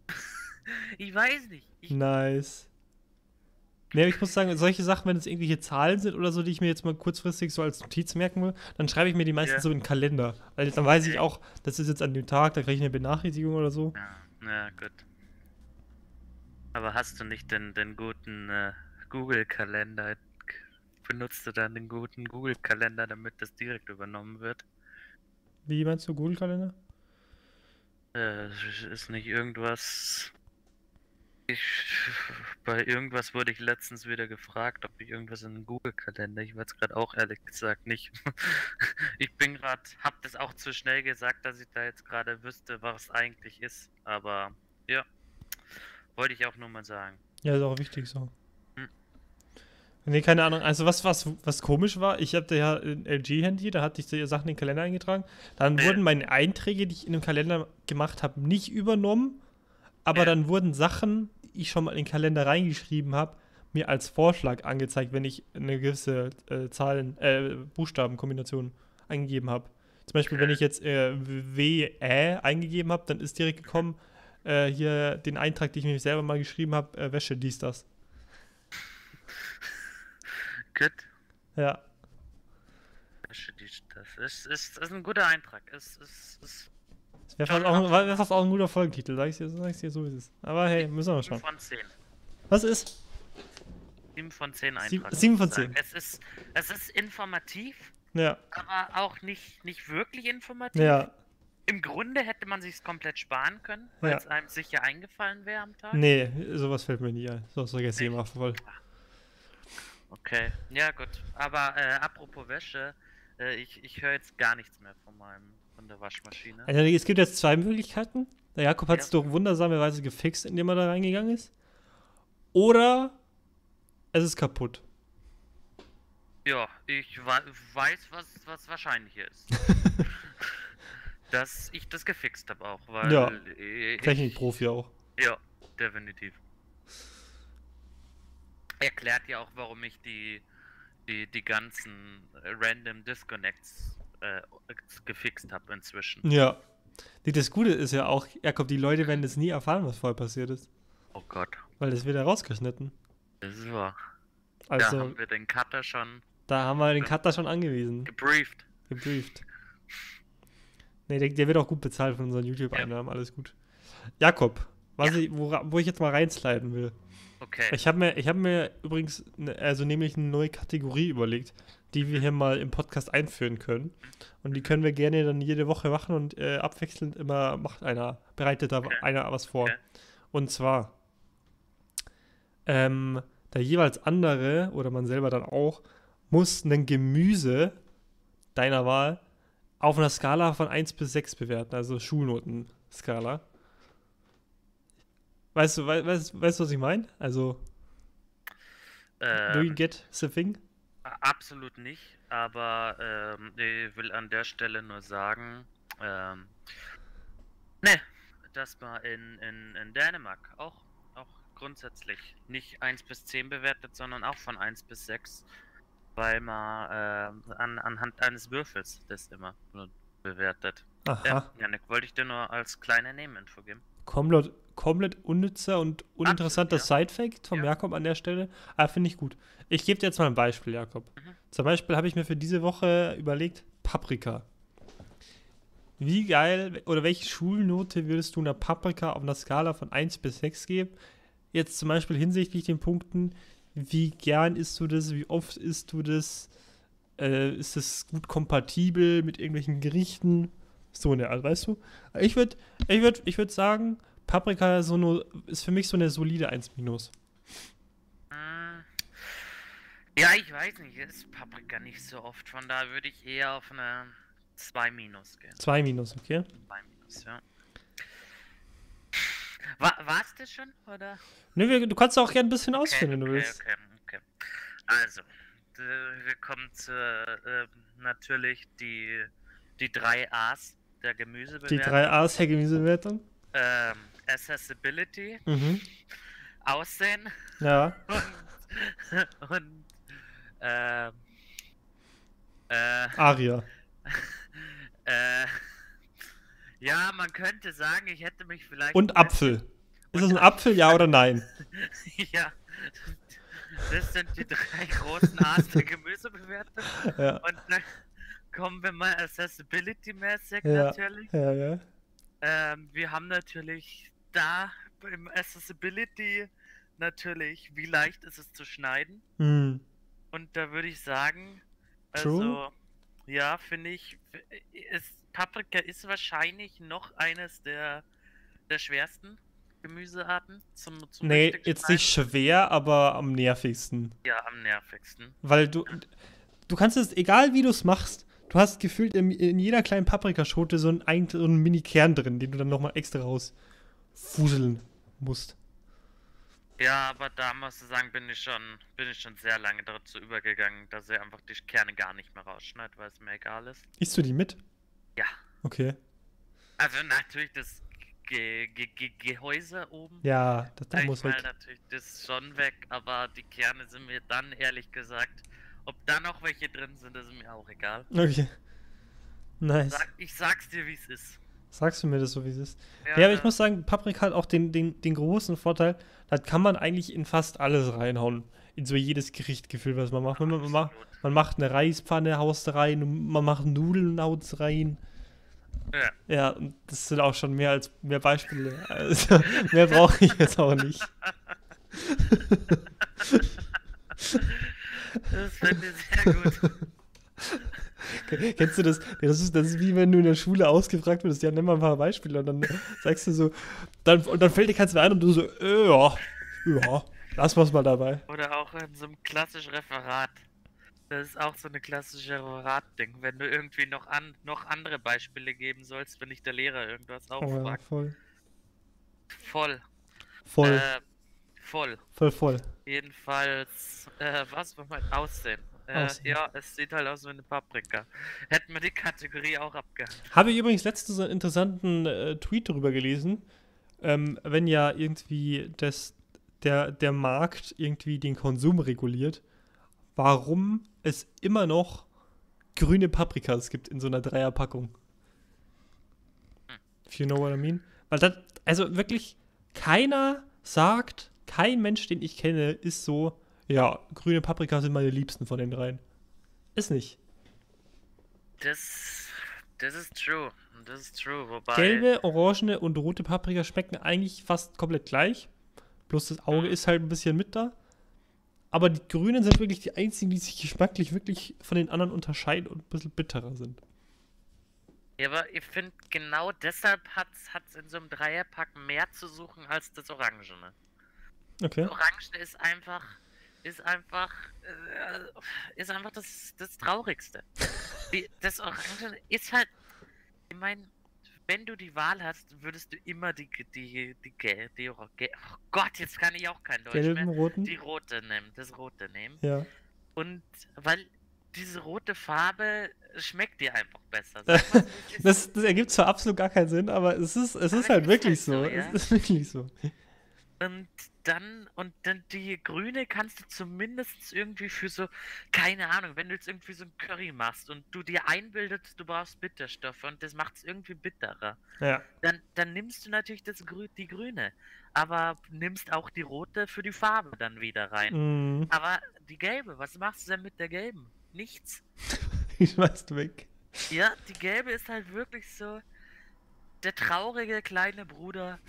Ich weiß nicht. Ich, nice. Nee, aber ich muss sagen, solche Sachen, wenn es irgendwelche Zahlen sind oder so, die ich mir jetzt mal kurzfristig so als Notiz merken will, dann schreibe ich mir die meistens Ja. so in den Kalender. Weil dann weiß ich auch, das ist jetzt an dem Tag, da kriege ich eine Benachrichtigung oder so. ja, ja, gut. Aber hast du nicht den, den guten äh, Google-Kalender? Benutzt du dann den guten Google-Kalender, damit das direkt übernommen wird? Wie meinst du, Google-Kalender? Äh, ist nicht irgendwas. Ich, bei irgendwas wurde ich letztens wieder gefragt, ob ich irgendwas in den Google-Kalender. Ich weiß gerade auch ehrlich gesagt nicht. ich bin gerade, hab das auch zu schnell gesagt, dass ich da jetzt gerade wüsste, was eigentlich ist. Aber ja, wollte ich auch nur mal sagen. Ja, ist auch wichtig so. Hm. Nee, keine Ahnung. Also was, was, was komisch war, ich hatte ja ein LG-Handy, da hatte ich die Sachen in den Kalender eingetragen. Dann Ja. wurden meine Einträge, die ich in dem Kalender gemacht habe, nicht übernommen. Aber Ja. dann wurden Sachen, die ich schon mal in den Kalender reingeschrieben habe, mir als Vorschlag angezeigt, wenn ich eine gewisse äh, Zahlen, äh, Buchstabenkombination eingegeben habe. Zum Beispiel, wenn Okay. ich jetzt äh, W, Ä eingegeben habe, dann ist direkt gekommen, äh, hier den Eintrag, den ich mir selber mal geschrieben habe, äh, Wäsche, dies, das. Gut. Ja. Das ist, ist, ist ein guter Eintrag. Ist, ist Das wäre fast, auch- wär fast auch ein guter Folgentitel, sag ich dir, sag ich dir so, wie es ist. Aber hey, müssen wir mal 7 schauen. von 10. Was ist? 7 von 10 Sieben- Eintrag. sieben muss von ich sagen. zehn. Es ist, es ist informativ, Ja, aber auch nicht, nicht wirklich informativ. ja, Im Grunde hätte man sich komplett sparen können, weil Ja. es einem sicher eingefallen wäre am Tag. nee, sowas fällt mir nie ein. So vergesse ich immer voll. Okay, ja gut. Aber äh, apropos Wäsche, äh, ich, ich höre jetzt gar nichts mehr von meinem von der Waschmaschine. Also, es gibt jetzt zwei Möglichkeiten. Der Jakob hat es Ja. doch wundersamerweise gefixt, indem er da reingegangen ist. Oder es ist kaputt. Ja, ich weiß, was, was wahrscheinlicher ist. Dass ich das gefixt habe auch, weil Ja, ich, Technikprofi auch. Ja, definitiv. Erklärt ja auch, warum ich die, die, die ganzen Random Disconnects äh, gefixt habe inzwischen. Ja. Nee, das Gute ist ja auch, Jakob, die Leute werden das nie erfahren, was vorher passiert ist. Oh Gott, Weil das wird ja rausgeschnitten. das ist wahr. da Also, haben wir den Cutter schon da haben wir den. Cutter schon angewiesen. gebrieft. gebrieft. Nee, der, der wird auch gut bezahlt von unseren YouTube-Einnahmen, alles gut. Jakob, was Ja. ich, wo, wo ich jetzt mal reinsliden will. Okay. Ich habe mir, ich hab mir übrigens, ne, also nämlich eine neue Kategorie überlegt, die wir hier mal im Podcast einführen können. Und die können wir gerne dann jede Woche machen und äh, abwechselnd immer macht einer, bereitet da Okay. einer was vor. Okay. Und zwar, ähm, der jeweils andere oder man selber dann auch muss ein Gemüse deiner Wahl auf einer Skala von 1 bis 6 bewerten, also Schulnotenskala. Weißt du, wei- weißt, weißt du, was ich meine? Also, do you Ähm, get the thing? absolut nicht, aber ähm, ich will an der Stelle nur sagen, ähm, ne, dass man in, in, in Dänemark auch, auch grundsätzlich nicht 1 bis 10 bewertet, sondern auch von 1 bis 6, weil man ähm, an, anhand eines Würfels das immer nur bewertet. Aha, Ja, Janik, wollte ich dir nur als kleine Nebeninfo geben. komplett, komplett unnützer und uninteressanter Absolut, Side-Fact vom Ja. Jakob an der Stelle. Aber finde ich gut. Ich gebe dir jetzt mal ein Beispiel, Jakob. Mhm. Zum Beispiel habe ich mir für diese Woche überlegt, Paprika. Wie geil oder welche Schulnote würdest du einer Paprika auf einer Skala von 1 bis 6 geben? Jetzt zum Beispiel hinsichtlich den Punkten, wie gern isst du das, wie oft isst du das, äh, ist es gut kompatibel mit irgendwelchen Gerichten? So eine Art, weißt du? Ich würde ich würd, ich würd sagen, Paprika so nur, ist für mich so eine solide 1 minus. Ja, ich weiß nicht, ist Paprika nicht so oft, von daher würde ich eher auf eine 2 minus gehen. 2 minus, okay? 2 minus, ja. War, war's das schon, oder? Ne, wir, du kannst auch gerne ein bisschen ausführen, wenn du okay, willst. Okay, okay. Also, wir kommen zu äh, natürlich die, die drei A's der Die Gemüsebewertung. drei A's der Gemüsewertung. Ähm, Accessibility, Mhm. Aussehen Ja. und, und ähm, äh, Aria. äh, ja, man könnte sagen, ich hätte mich vielleicht Und Apfel. Ist es ein Apfel, ja oder nein? Ja, das sind die drei großen A's der Gemüsebewertung. Ja. Und dann kommen wir mal Accessibility-mäßig Ja. natürlich. Ja, ja. Ähm, wir haben natürlich da im Accessibility natürlich, wie leicht ist es zu schneiden. Hm. Und da würde ich sagen, True. also, ja, finde ich, ist, Paprika ist wahrscheinlich noch eines der, der schwersten Gemüsearten zum, zum Nee, jetzt nicht schwer, aber am nervigsten. Ja, am nervigsten. Weil du, du kannst es, egal wie du es machst, du hast gefühlt in, in jeder kleinen Paprikaschote so einen, ein- so einen Mini-Kern drin, den du dann nochmal extra rausfuseln musst. Ja, aber da musst du sagen, bin ich schon, bin ich schon sehr lange dazu übergegangen, dass ich einfach die Kerne gar nicht mehr rausschneide, weil es mir egal ist. Isst du die mit? Ja. Okay. Also natürlich das Ge Ge Ge Gehäuse oben. Ja, das, das muss weg. natürlich das schon weg, aber die Kerne sind mir dann ehrlich gesagt, ob da noch welche drin sind, ist mir auch egal. Okay. Nice. Sag, ich sag's dir, wie es ist. Sagst du mir das so, wie es ist? Ja, aber ich muss sagen, Paprika hat auch den, den, den großen Vorteil, das kann man eigentlich in fast alles reinhauen. In so jedes Gericht gefühlt, was man macht. Man, man, man macht eine Reispfanne, haust rein, man macht Nudeln, haut's rein. Ja. Ja, und das sind auch schon mehr als mehr Beispiele. Also, mehr brauche ich jetzt auch nicht. Das finde ich sehr gut. Kennst du das? Das ist, das ist wie wenn du in der Schule ausgefragt wirst, ja, nimm mal ein paar Beispiele und dann sagst du so, dann, und dann fällt dir keins mehr ein und du so, äh, ja, ja, lass mal's mal dabei. Oder auch in so einem klassischen Referat. Das ist auch so eine klassische Referat-Ding, wenn du irgendwie noch, an, noch andere Beispiele geben sollst, wenn dich der Lehrer irgendwas Oh, ja, auffragt. voll. Voll. Voll, Äh, voll. voll, voll. Jedenfalls, äh, was war mein Aussehen? Äh, Aussehen. Ja, es sieht halt aus wie eine Paprika. Hätten wir die Kategorie auch abgehakt. Habe ich übrigens letztens einen interessanten äh, Tweet darüber gelesen, ähm, wenn ja irgendwie das, der, der Markt irgendwie den Konsum reguliert, warum es immer noch grüne Paprikas gibt in so einer Dreierpackung. If you know what I mean? Weil das, also wirklich, keiner sagt, kein Mensch, den ich kenne, ist so, ja, grüne Paprika sind meine Liebsten von den dreien. Ist nicht. Das, das ist true. Das ist true. Wobei. Gelbe, orangene und rote Paprika schmecken eigentlich fast komplett gleich. Bloß das Auge ist halt ein bisschen mit da. Aber die grünen sind wirklich die einzigen, die sich geschmacklich wirklich von den anderen unterscheiden und ein bisschen bitterer sind. Ja, aber ich finde, genau deshalb hat es in so einem Dreierpack mehr zu suchen als das Orangene. Okay. Das Orangene ist einfach, ist einfach, äh, ist einfach das, das Traurigste. Das Orangene ist halt, ich meine, wenn du die Wahl hast, würdest du immer die, die, die, die, die, oh Gott, jetzt kann ich auch kein Deutsch Gelben, mehr, roten. die rote nehmen, das rote nehmen. Ja. Und weil diese rote Farbe schmeckt dir einfach besser. Mal. Das, das ergibt zwar absolut gar keinen Sinn, aber es ist, es Aber ist halt wirklich halt so, so. ja. Es ist wirklich so. Und dann, und dann die grüne kannst du zumindest irgendwie für so, keine Ahnung, wenn du jetzt irgendwie so ein Curry machst und du dir einbildest, du brauchst Bitterstoffe und das macht es irgendwie bitterer, Ja. dann, dann nimmst du natürlich das Grü die grüne, aber nimmst auch die rote für die Farbe dann wieder rein. Mm, Aber die gelbe, was machst du denn mit der gelben? Nichts. ich schmeißt weg. Ja, die gelbe ist halt wirklich so der traurige kleine Bruder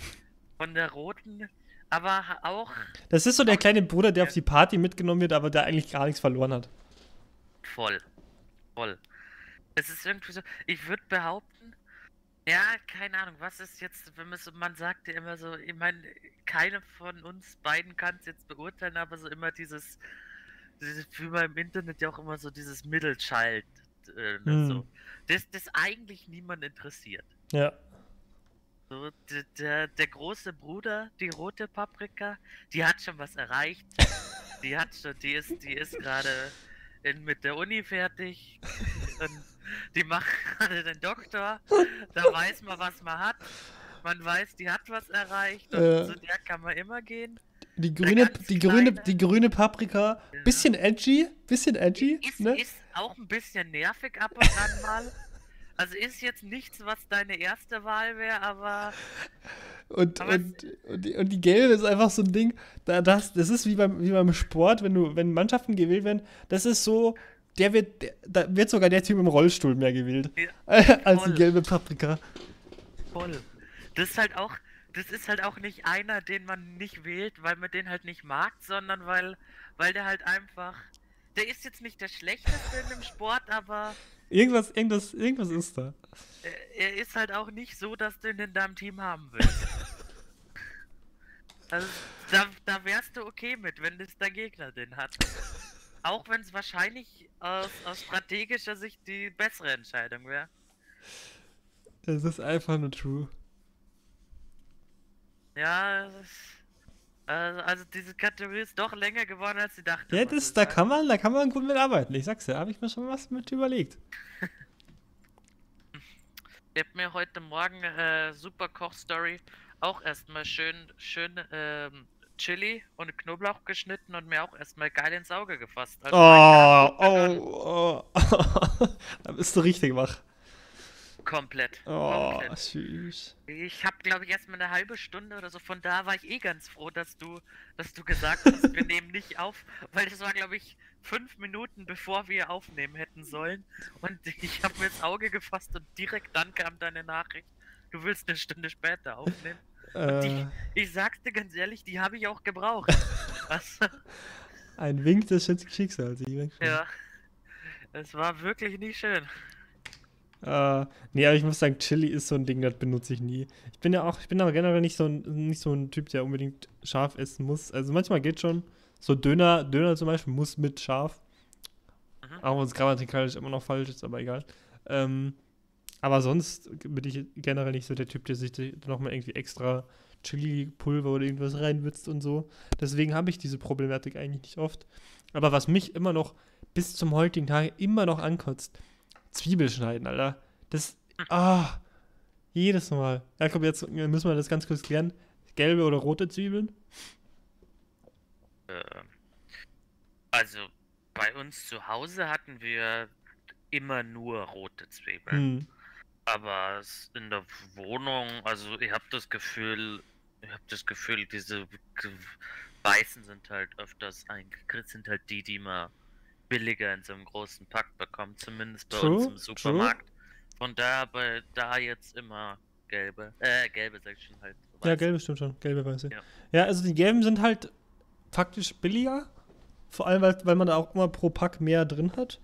von der roten, aber auch Das ist so der kleine Bruder, der auf die Party mitgenommen wird, aber der eigentlich gar nichts verloren hat. voll. Voll. Es ist irgendwie so, ich würde behaupten, Ja, keine Ahnung, was ist jetzt, wenn man so, man sagt ja immer so, ich meine, keine von uns beiden kann es jetzt beurteilen, aber so immer dieses, dieses, wie man im Internet ja auch immer so dieses Middle Child, äh, ne, Hm. so, das, das eigentlich niemand interessiert. Ja. So, der, der, der große Bruder, die rote Paprika, die hat schon was erreicht. Die hat schon, die ist, die ist gerade mit der Uni fertig. Und die macht gerade den Doktor. Da weiß man, was man hat. Man weiß, die hat was erreicht. Und Äh. zu der kann man immer gehen. Die grüne, die grüne, die grüne Paprika, bisschen edgy, bisschen edgy, Ist, ne? ist auch ein bisschen nervig ab und an mal. Also ist jetzt nichts, was deine erste Wahl wäre, aber Und, Aber und, und, die, und die gelbe ist einfach so ein Ding, da, das, das ist wie beim, wie beim Sport, wenn du, wenn Mannschaften gewählt werden, das ist so, der wird, der, da wird sogar der Typ im Rollstuhl mehr gewählt. Ja, als die gelbe Paprika. Voll. Das ist halt auch, das ist halt auch nicht einer, den man nicht wählt, weil man den halt nicht mag, sondern weil, weil der halt einfach, der ist jetzt nicht der schlechteste in dem Sport, aber Irgendwas, irgendwas, irgendwas ist da. er, ist halt auch nicht so, dass du ihn in deinem Team haben willst. Also da, da wärst du okay mit, wenn das der Gegner den hat. Auch wenn es wahrscheinlich aus, aus strategischer Sicht die bessere Entscheidung wäre. Es ist einfach nur true. Ja, es ist, also, also diese Kategorie ist doch länger geworden, als sie dachte. Ja, das, da kann man, da kann man gut mitarbeiten. Ich sag's ja, habe ich mir schon was mit überlegt. Ich hab mir heute Morgen äh, super Kochstory auch erstmal schön, schön ähm, Chili und Knoblauch geschnitten und mir auch erstmal geil ins Auge gefasst. Also Oh, oh, oh. da bist du richtig wach. Komplett. Oh, komplett. süß. Ich habe, glaube ich, erstmal eine halbe Stunde oder so. Von da war ich eh ganz froh, dass du, dass du gesagt hast, wir nehmen nicht auf, weil das war, glaube ich, fünf Minuten bevor wir aufnehmen hätten sollen. Und ich habe mir ins Auge gefasst und direkt dann kam deine Nachricht. Du willst eine Stunde später aufnehmen. Äh, Ich sag's dir ganz ehrlich, die habe ich auch gebraucht. Ein Wink des Schicksals. Ja. Es war wirklich nicht schön. Äh, nee, aber ich muss sagen, Chili ist so ein Ding, das benutze ich nie. Ich bin ja auch, ich bin aber generell nicht so ein, nicht so ein Typ, der unbedingt scharf essen muss. Also manchmal geht schon. So Döner, Döner zum Beispiel muss mit scharf. Mhm. Auch wenn es grammatikalisch immer noch falsch ist, aber egal. Ähm, aber sonst bin ich generell nicht so der Typ, der sich nochmal irgendwie extra Chili-Pulver oder irgendwas reinwitzt und so. Deswegen habe ich diese Problematik eigentlich nicht oft. Aber was mich immer noch bis zum heutigen Tag immer noch ankotzt, Zwiebel schneiden, Alter. Das, ah, jedes Mal. Jakob, jetzt müssen wir das ganz kurz klären. Gelbe oder rote Zwiebeln? Ähm, Also, bei uns zu Hause hatten wir immer nur rote Zwiebeln. Hm. Aber in der Wohnung, also ich habe das Gefühl, ich habe das Gefühl, diese Weißen sind halt öfters sind halt die, die man billiger in so einem großen Pack bekommt, zumindest bei True, uns im true. Supermarkt. Von daher bei da jetzt immer gelbe, äh, gelbe sag ich schon halt. Ja, weiß. gelbe stimmt schon. Gelbe weiße. Ja. Ja. also die gelben sind halt faktisch billiger. Vor allem, weil, weil man da auch immer pro Pack mehr drin hat.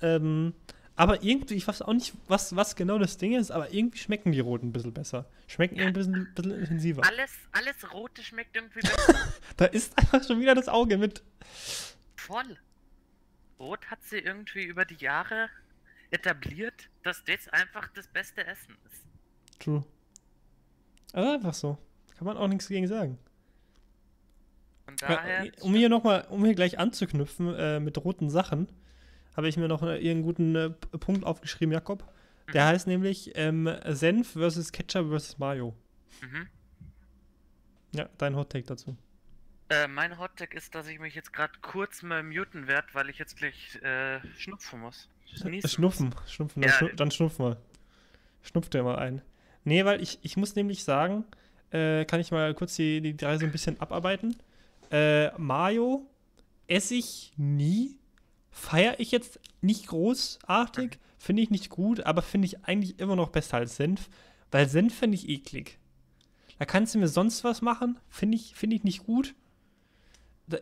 Ähm, aber irgendwie, ich weiß auch nicht, was, was genau das Ding ist, aber irgendwie schmecken die roten ein bisschen besser. Schmecken Ja. ein bisschen, bisschen intensiver. Alles, alles Rote schmeckt irgendwie besser. Da ist einfach schon wieder das Auge mit. Voll. Rot hat sie irgendwie über die Jahre etabliert, dass das einfach das beste Essen ist. True. Also einfach so. Kann man auch nichts gegen sagen. Von daher. um hier nochmal, um hier gleich anzuknüpfen äh, mit roten Sachen, habe ich mir noch äh, einen guten äh, Punkt aufgeschrieben, Jakob. Der Mhm. heißt nämlich ähm, Senf versus Ketchup versus Mayo. Mhm. Ja, dein Hot Take dazu. Äh, mein Hottag ist, dass ich mich jetzt gerade kurz mal muten werde, weil ich jetzt gleich äh, schnupfen muss. Niesen Schnupfen, schnupfen, dann, Ja, schnu dann schnupf mal. Schnupf dir mal ein. Nee, weil ich, ich muss nämlich sagen, äh, kann ich mal kurz die, die drei so ein bisschen abarbeiten. Äh, Mayo esse ich nie. Feiere ich jetzt nicht großartig. Finde ich nicht gut, aber finde ich eigentlich immer noch besser als Senf. Weil Senf finde ich eklig. Da kannst du mir sonst was machen. Finde ich, finde ich nicht gut.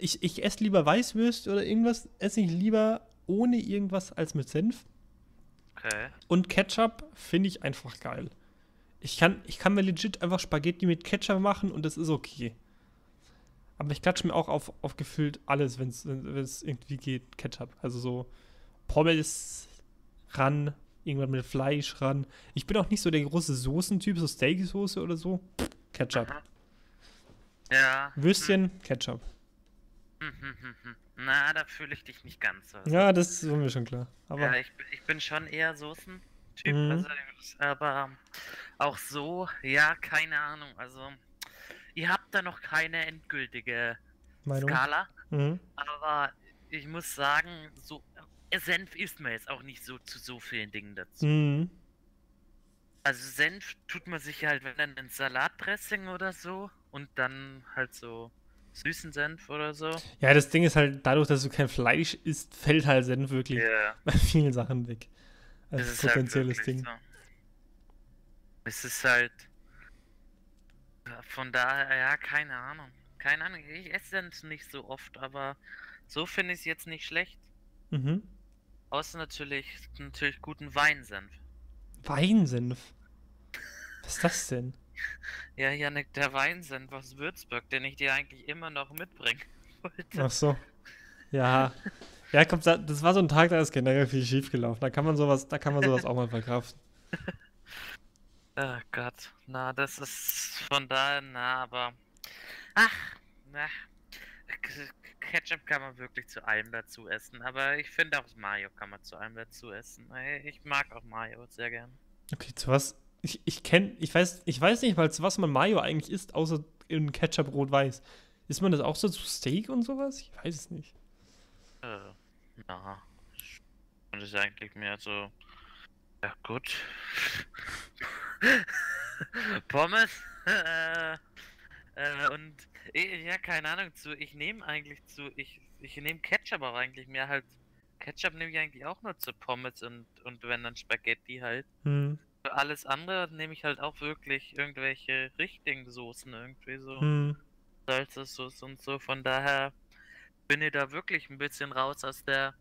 Ich, ich esse lieber Weißwürste oder irgendwas. Esse ich lieber ohne irgendwas als mit Senf. Okay. Und Ketchup finde ich einfach geil. Ich kann, ich kann mir legit einfach Spaghetti mit Ketchup machen und das ist okay. Aber ich klatsche mir auch auf, auf gefühlt alles, wenn es irgendwie geht, Ketchup. Also so Pommes ran, irgendwann mit Fleisch ran. Ich bin auch nicht so der große Soßentyp, so Steaksoße oder so. Ketchup. Ja. Würstchen, Ketchup. Hm, hm, hm, hm. Na, da fühle ich dich nicht ganz so. Ja, das ist mir schon klar. Aber ja, ich, bin- ich bin schon eher Soßen-Typ, Mhm. also, aber auch so, ja, keine Ahnung. Also, ihr habt da noch keine endgültige Meinung. Skala, Mhm. aber ich muss sagen, so Senf isst man jetzt auch nicht so zu so vielen Dingen dazu. Mhm. Also Senf tut man sich halt, wenn dann ein Salatdressing oder so und dann halt so süßen Senf oder so. Ja, das Ding ist halt, dadurch, dass du kein Fleisch isst, fällt halt Senf wirklich Ja. bei vielen Sachen weg. Das Als ist halt potenzielles wirklich Ding. So. Es ist halt. Von daher, ja, keine Ahnung. Keine Ahnung, ich esse Senf nicht so oft, aber so finde ich es jetzt nicht schlecht. Mhm. Außer natürlich, natürlich guten Weinsenf. Weinsenf. Was ist das denn? Ja, Janik, der Weinsenf aus Würzburg, den ich dir eigentlich immer noch mitbringen wollte. Ach so. Ja. Ja, komm, da- das war so ein Tag, da ist generell viel schief gelaufen. Da kann man sowas, da kann man sowas auch mal verkraften. Oh Gott, na, das ist von daher, na, aber. Ach, na. Ketchup kann man wirklich zu allem dazu essen, aber ich finde auch Mayo kann man zu allem dazu essen. Ich mag auch Mayo sehr gern. Okay, zu was? Ich, ich kenne, ich weiß, ich weiß nicht mal, zu was man Mayo eigentlich isst, außer in Ketchup rot-weiß. Ist man das auch so zu Steak und sowas? Ich weiß es nicht. Äh, na. Und ist eigentlich mehr so. Ja, gut. Pommes. äh, äh, und eh, ja, keine Ahnung, zu. Ich nehme eigentlich zu. Ich, ich nehme Ketchup auch eigentlich mehr halt. Ketchup nehme ich eigentlich auch nur zu Pommes und, und wenn dann Spaghetti halt. Hm. Für alles andere nehme ich halt auch wirklich irgendwelche richtigen Soßen irgendwie so. Hm. Salzsauce und so. Von daher bin ich da wirklich ein bisschen raus aus der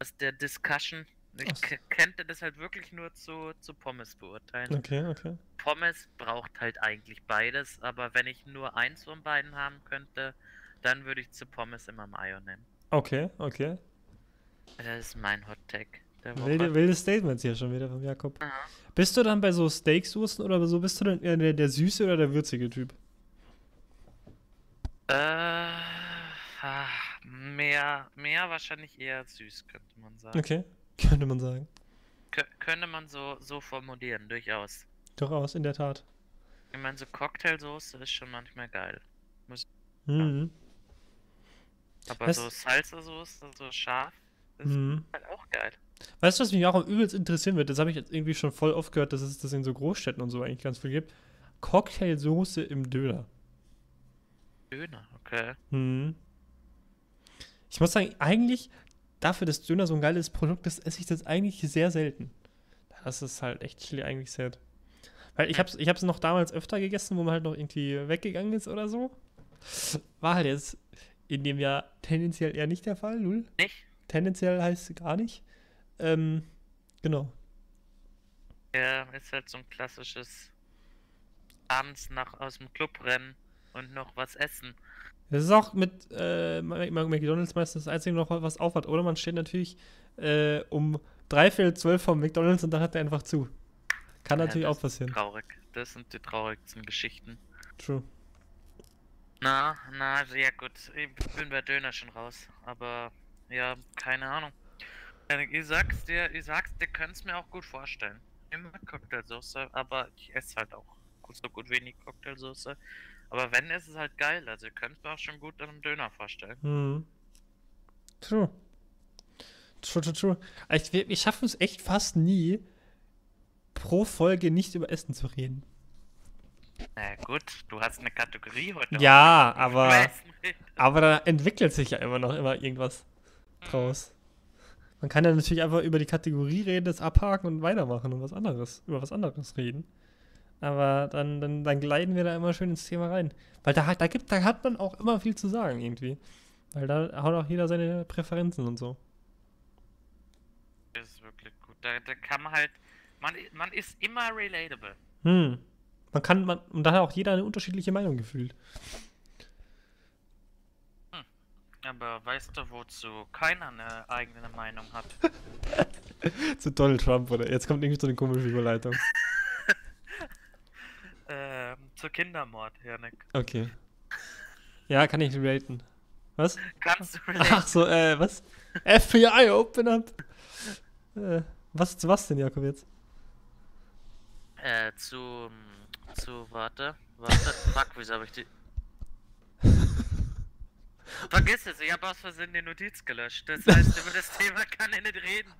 aus der Discussion. Ich könnte das halt wirklich nur zu, zu Pommes beurteilen. Okay, okay. Pommes braucht halt eigentlich beides, aber wenn ich nur eins von beiden haben könnte, dann würde ich zu Pommes immer Mayo nehmen. Okay, okay. Das ist mein Hot Woche. Wilde, wilde Statements hier schon wieder von Jakob. Aha. Bist du dann bei so Steaksoßen oder so, bist du dann eher der, der süße oder der würzige Typ? Äh, mehr, mehr wahrscheinlich eher süß, könnte man sagen. Okay, könnte man sagen. Kö könnte man so, so formulieren, durchaus. Durchaus, in der Tat. Ich meine, so Cocktailsoße ist schon manchmal geil. Mhm. Aber Was- so Salsa-Soße, so scharf, ist Mhm. halt auch geil. Weißt du, was mich auch übelst interessieren wird? Das habe ich jetzt irgendwie schon voll oft gehört, dass es das in so Großstädten und so eigentlich ganz viel gibt. Cocktailsoße im Döner. Döner, okay. Mhm. Ich muss sagen, eigentlich, dafür, dass Döner so ein geiles Produkt ist, esse ich das eigentlich sehr selten. Das ist halt echt chili eigentlich sad. Weil ich hab's, ich hab's noch damals öfter gegessen, wo man halt noch irgendwie weggegangen ist oder so. War halt jetzt in dem Jahr tendenziell eher nicht der Fall, null. Nicht? Tendenziell heißt gar nicht. Ähm, genau. Ja, ist halt so ein klassisches abends nach aus dem Club rennen und noch was essen. Das ist auch mit äh, McDonalds meistens das einzige noch, was aufhat. Oder man steht natürlich äh, um dreiviertel zwölf vom McDonalds und dann hat er einfach zu. Kann Ja, natürlich auch passieren. Traurig. Das sind die traurigsten Geschichten. True. Na, na, also ja gut, ich bin bei Döner schon raus. Aber ja, keine Ahnung. Ja, Ich sag's dir, ich sag's dir, könnt's mir auch gut vorstellen. Immer Cocktailsoße, aber ich esse halt auch so gut wenig Cocktailsoße. Aber wenn, ist es halt geil. Also ihr könnt mir auch schon gut an einem Döner vorstellen. Mhm. True. True, true, true. Also wir, wir schaffen es echt fast nie, pro Folge nicht über Essen zu reden. Na gut, du hast eine Kategorie heute. Ja, aber-. Aber da entwickelt sich ja immer noch immer irgendwas draus. Man kann ja natürlich einfach über die Kategorie reden, das abhaken und weitermachen und was anderes, über was anderes reden. Aber dann, dann, dann gleiten wir da immer schön ins Thema rein. Weil da, hat- da, gibt, da hat man auch immer viel zu sagen irgendwie. Weil da haut auch jeder seine Präferenzen und so. Das ist wirklich gut. Da, da kann man halt. Man, man ist immer relatable. Hm. Man kann, man, und da hat auch jeder eine unterschiedliche Meinung gefühlt. Aber weißt du, wozu keiner eine eigene Meinung hat? Zu Donald Trump, oder? Jetzt kommt irgendwie so eine komische Überleitung. ähm, zu Kindermord, Janik. Okay. Ja, kann ich relaten. Was? Kannst du Ach relaten? so, äh, was? FBI, open up! Äh, was zu was denn, Jakob, jetzt? Äh, zu, zu, warte, warte, fuck, wieso habe ich die... Vergiss es, ich habe aus Versehen die Notiz gelöscht. Das heißt, über das Thema kann ich nicht reden,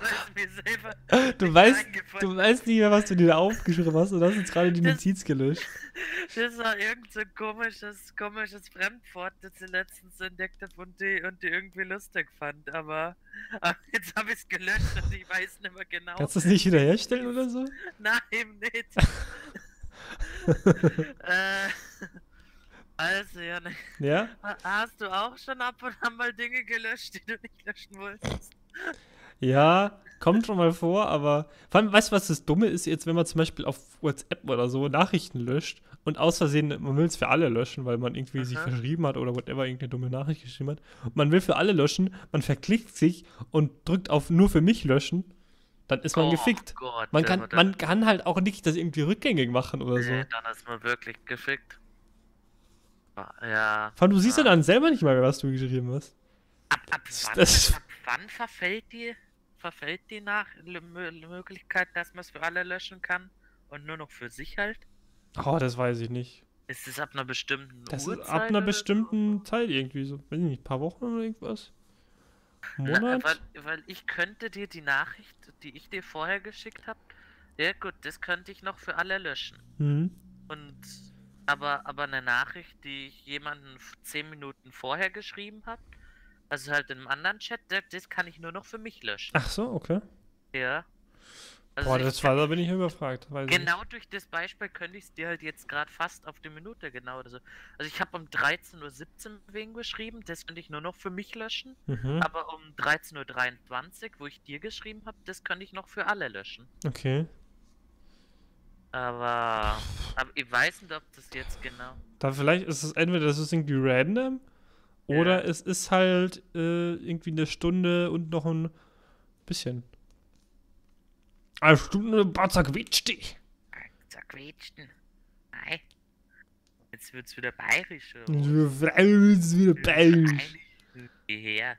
weil es mir selber Du weißt, du weißt nicht mehr, was du dir da aufgeschrieben hast und hast jetzt gerade die Das- Notiz gelöscht. Das war irgend so ein komisches, komisches Fremdwort, das ich letztens entdeckt habe und die, und die irgendwie lustig fand, aber, aber jetzt habe ich es gelöscht und ich weiß nicht mehr genau. Kannst du es nicht wiederherstellen oder so? Nein, nicht. äh, also, Janik, Ja? ha- hast du auch schon ab und an mal Dinge gelöscht, die du nicht löschen wolltest? Ja, kommt schon mal vor, aber vor allem, weißt du, was das Dumme ist jetzt, wenn man zum Beispiel auf WhatsApp oder so Nachrichten löscht und aus Versehen, man will es für alle löschen, weil man irgendwie sich Aha. verschrieben hat oder whatever, irgendeine dumme Nachricht geschrieben hat. Und man will für alle löschen, man verklickt sich und drückt auf nur für mich löschen, dann ist man Oh gefickt. Gott, Man kann, man kann halt auch nicht das irgendwie rückgängig machen oder so. Nee, dann ist man wirklich gefickt. Ah, Ja. Vor allem, du siehst ja ja. dann selber nicht mal was du geschrieben hast. Ab, ab, wann, das- ab wann verfällt die, verfällt die nach Möglichkeit, dass man es für alle löschen kann und nur noch für sich halt? Oh, das weiß ich nicht. Ist es ab einer bestimmten Das ist Uhrzeit? ab einer bestimmten Zeit irgendwie so. Weiß ich nicht, paar Wochen oder irgendwas? So? Monat? Na, weil, weil ich könnte dir die Nachricht, die ich dir vorher geschickt habe, ja gut, das könnte ich noch für alle löschen. Mhm. Und aber aber eine Nachricht, die ich jemanden zehn Minuten vorher geschrieben habe, also halt in einem anderen Chat, das, das kann ich nur noch für mich löschen. Ach so, okay. Ja. Also Boah, das war, da bin ich überfragt. Weiß ich Genau durch das Beispiel könnte ich es dir halt jetzt gerade fast auf die Minute genau oder so. Also ich habe um 13.17 Uhr wegen geschrieben, das könnte ich nur noch für mich löschen. nicht. Mhm. Aber um 13.23 Uhr, wo ich dir geschrieben habe, das könnte ich noch für alle löschen. Okay. Aber, aber ich weiß nicht, ob das jetzt genau. Da vielleicht ist es entweder das ist irgendwie random oder Ja. es ist halt äh, irgendwie eine Stunde und noch ein bisschen. Eine Stunde und ein paar zerquetschte. Zerquetschten. Nein. Jetzt wird's wieder bayerisch. oder Mhm. was? Wieder bayerisch. Geh her.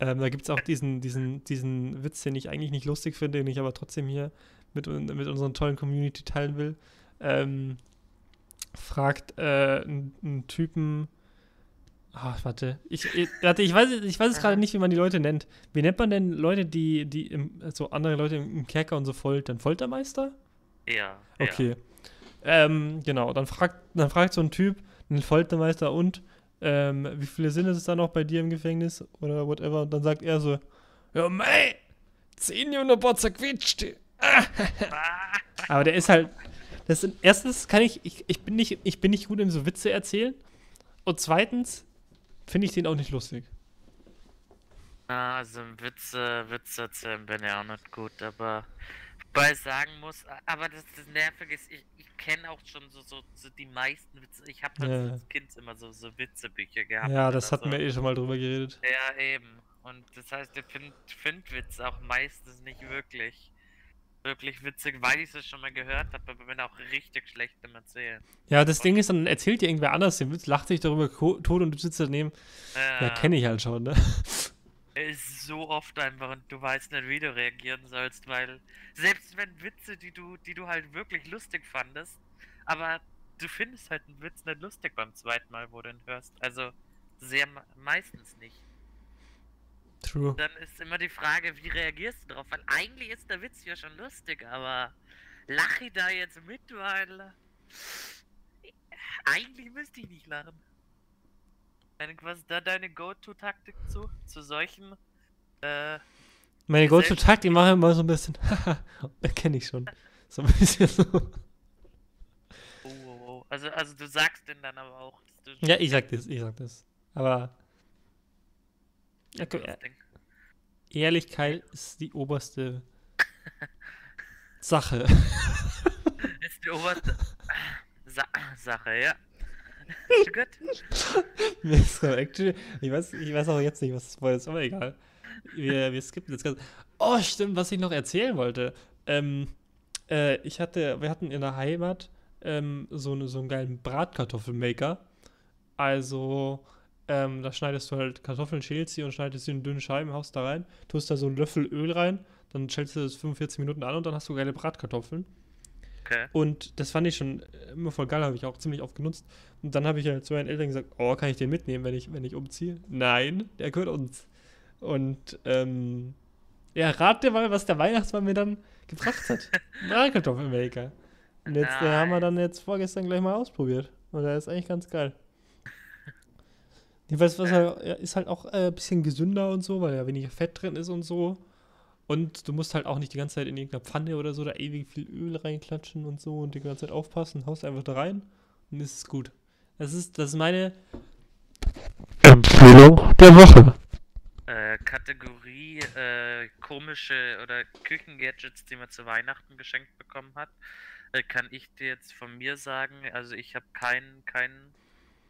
Ähm, da gibt es auch diesen, diesen, diesen Witz, den ich eigentlich nicht lustig finde, den ich aber trotzdem hier mit, mit unserer tollen Community teilen will. Ähm, fragt äh, ein, ein Typen. Ah, warte. Ich, ich, warte, ich weiß, ich weiß es gerade nicht, wie man die Leute nennt. Wie nennt man denn Leute, die, die im, so andere Leute im, Kerker und so foltern? Foltermeister? Ja. Okay. Ähm, genau, dann fragt, dann fragt so ein Typ, einen Foltermeister und ähm, wie viele sind es da noch bei dir im Gefängnis oder whatever? Und dann sagt er so, ja mei, zehn und ein paar zerquetschte. Ja. Aber der ist halt, das sind, erstens kann ich, ich, ich bin nicht, ich bin nicht gut im so Witze erzählen und zweitens finde ich den auch nicht lustig. Ah, Also Witze, Witze erzählen bin ja auch nicht gut, aber wobei ich sagen muss, aber das, das Nervige ist, ich, ich kenne auch schon so, so, so die meisten Witze. Ich habe halt Ja. als Kind immer so, so Witzebücher gehabt. Ja, das hatten so. wir eh schon mal drüber geredet. Ja, eben. Und das heißt, ich finde find Witze auch meistens nicht wirklich, wirklich witzig, weil ich es schon mal gehört habe, aber bin auch richtig schlecht im Erzählen. Ja, das Ding ist, dann erzählt dir irgendwer anders den Witz, lacht sich darüber tot und du sitzt daneben. Ja, Ja, kenne ich halt schon, ne? ist so oft einfach und du weißt nicht, wie du reagieren sollst, weil selbst wenn Witze, die du, die du halt wirklich lustig fandest, aber du findest halt einen Witz nicht lustig beim zweiten Mal, wo du ihn hörst. Also sehr me- meistens nicht. True. Dann ist immer die Frage, wie reagierst du drauf? Weil eigentlich ist der Witz ja schon lustig, aber lach ich da jetzt mit, weil eigentlich müsste ich nicht lachen. Was ist da deine Go-To-Taktik zu? Zu solchen äh, Meine Gesell- Go-To-Takt, die machen immer so ein bisschen. Kenne ich schon. So ein bisschen so. Oh, oh, oh. Also, also du sagst denn dann aber auch, Ja, ich sag das, ich sag das. Aber Ding- Ehrlichkeit ist die oberste Sache. ist Oktober. Sa Sache, ja. Gut. Ich weiß, ich weiß auch jetzt nicht, was das ist, aber egal. Wir, wir skippen jetzt ganz. Oh, stimmt, was ich noch erzählen wollte. Ähm, äh, ich hatte, wir hatten in der Heimat ähm, so, ne, so einen geilen Bratkartoffelmaker. Also, ähm, da schneidest du halt Kartoffeln, schälst sie und schneidest sie in dünnen Scheiben, haust da rein, tust da so einen Löffel Öl rein, dann schälst du das 45 Minuten an und dann hast du geile Bratkartoffeln. Okay. Und das fand ich schon immer voll geil, habe ich auch ziemlich oft genutzt. Und dann habe ich halt zu meinen Eltern gesagt, oh, kann ich den mitnehmen, wenn ich, wenn ich umziehe? Nein, der gehört uns. Und ähm, ja, rate mal, was der Weihnachtsmann mir dann gebracht hat. Bratkartoffelmaker. Und jetzt äh, haben wir dann jetzt vorgestern gleich mal ausprobiert. Und der ist eigentlich ganz geil. Ich weiß, was halt, ja, ist halt auch äh, ein bisschen gesünder und so, weil ja weniger Fett drin ist und so. Und du musst halt auch nicht die ganze Zeit in irgendeiner Pfanne oder so da ewig viel Öl reinklatschen und so und die ganze Zeit aufpassen. Haust einfach da rein und ist es gut. Das ist, das ist meine Empfehlung der Woche. Äh, Kategorie äh, komische oder Küchengadgets, die man zu Weihnachten geschenkt bekommen hat, äh, kann ich dir jetzt von mir sagen, also ich habe keinen, keinen,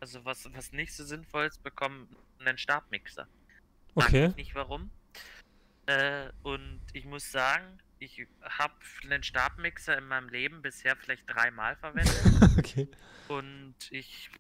also was, was nicht so sinnvoll ist, bekommen, einen Stabmixer. Okay. ich nicht warum. Äh, und ich muss sagen, ich habe einen Stabmixer in meinem Leben bisher vielleicht dreimal verwendet. Okay. Und ich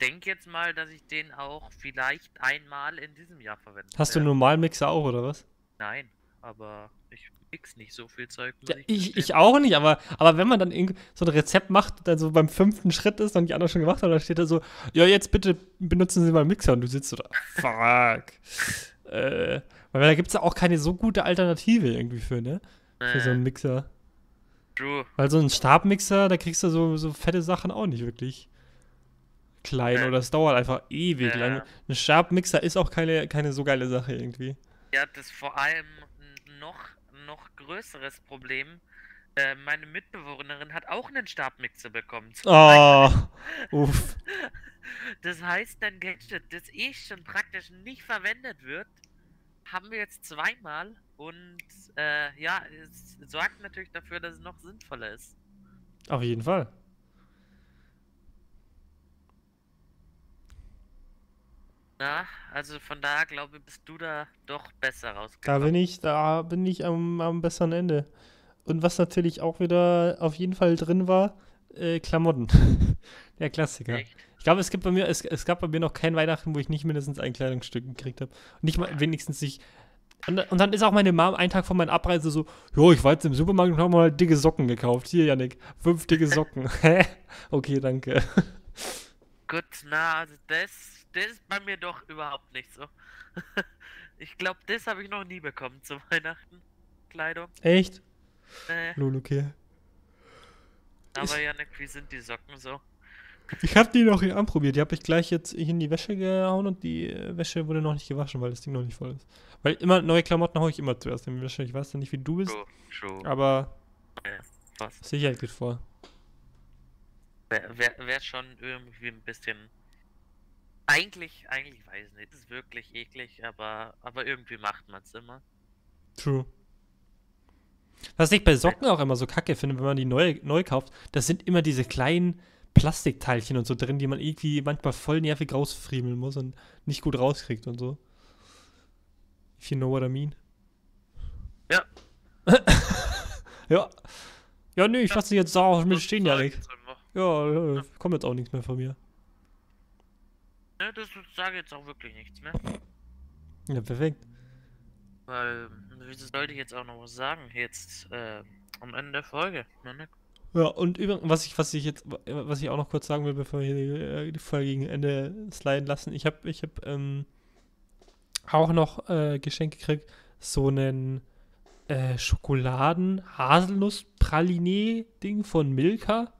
denke jetzt mal, dass ich den auch vielleicht einmal in diesem Jahr verwende. Hast du einen normalen Mixer auch, oder was? Nein, aber ich mix nicht so viel Zeug. Ja, ich, ich auch nicht, aber, aber wenn man dann so ein Rezept macht, dann so beim fünften Schritt ist und die anderen schon gemacht haben, dann steht da so, ja, jetzt bitte benutzen Sie mal einen Mixer und du sitzt so da, fuck. äh, weil da gibt es ja auch keine so gute Alternative irgendwie für, ne? Für so einen Äh, Mixer. True. Weil so ein Stabmixer, da kriegst du so, so fette Sachen auch nicht wirklich klein Ja. oder es dauert einfach ewig Ja. lang. Ein Stabmixer ist auch keine, keine so geile Sache irgendwie. Ja, das vor allem noch, noch größeres Problem. Äh, meine Mitbewohnerin hat auch einen Stabmixer bekommen. Oh, uff. Das heißt, ein Gadget, das eh schon praktisch nicht verwendet wird, haben wir jetzt zweimal und äh, ja, es sorgt natürlich dafür, dass es noch sinnvoller ist. Auf jeden Fall. Na, also von daher glaube ich, bist du da doch besser Da rausgekommen. bin ich, da bin ich am, am besseren Ende. Und was natürlich auch wieder auf jeden Fall drin war, äh, Klamotten. Der Klassiker. Echt? Ich glaube, es gibt bei mir, es, es gab bei mir noch kein Weihnachten, wo ich nicht mindestens ein Kleidungsstück gekriegt habe. Und nicht mal wenigstens nicht. Und, da- und dann ist auch meine Mom einen Tag vor meiner Abreise so, jo, ich war jetzt im Supermarkt und habe mal dicke Socken gekauft. Hier, Janik, fünf dicke Socken. Hä? okay, danke. Gut, na, also das, das ist bei mir doch überhaupt nicht so. ich glaube, das habe ich noch nie bekommen zu Weihnachten. Kleidung. Echt? Äh, Lol, okay. aber Janik, wie sind die Socken so? Ich habe die noch hier anprobiert. Die habe ich gleich jetzt in die Wäsche gehauen und die Wäsche wurde noch nicht gewaschen, weil das Ding noch nicht voll ist. Weil immer neue Klamotten haue ich immer zuerst in die Wäsche. Ich weiß ja nicht, wie du bist, True, true. aber Ja? Sicherheit geht vor. Wäre wär, schon irgendwie ein bisschen. Eigentlich, eigentlich weiß ich nicht. Das ist wirklich eklig, aber, aber irgendwie macht man es immer. True. Was ich bei Socken auch immer so kacke finde, wenn man die neu, neu kauft, das sind immer diese kleinen Plastikteilchen und so drin, die man irgendwie manchmal voll nervig rausfriemeln muss und nicht gut rauskriegt und so. If you know what I mean. Ja. ja. Ja, nee, ich Ja. lasse dich jetzt auch mit Das stehen, sag Ja, ja, kommt jetzt auch nichts mehr von mir. Ne, das sage jetzt auch wirklich nichts mehr. Ja, perfekt. Weil, wieso sollte ich jetzt auch noch was sagen? Jetzt, äh, am Ende der Folge. Ne? Ja, und übrigens, was ich, was ich jetzt, was ich auch noch kurz sagen will, bevor wir die, äh, die Folge gegen Ende sliden lassen, ich habe, ich habe ähm, auch noch äh, geschenkt gekriegt, so einen äh, Schokoladen-Haselnuss-Praline-Ding von Milka.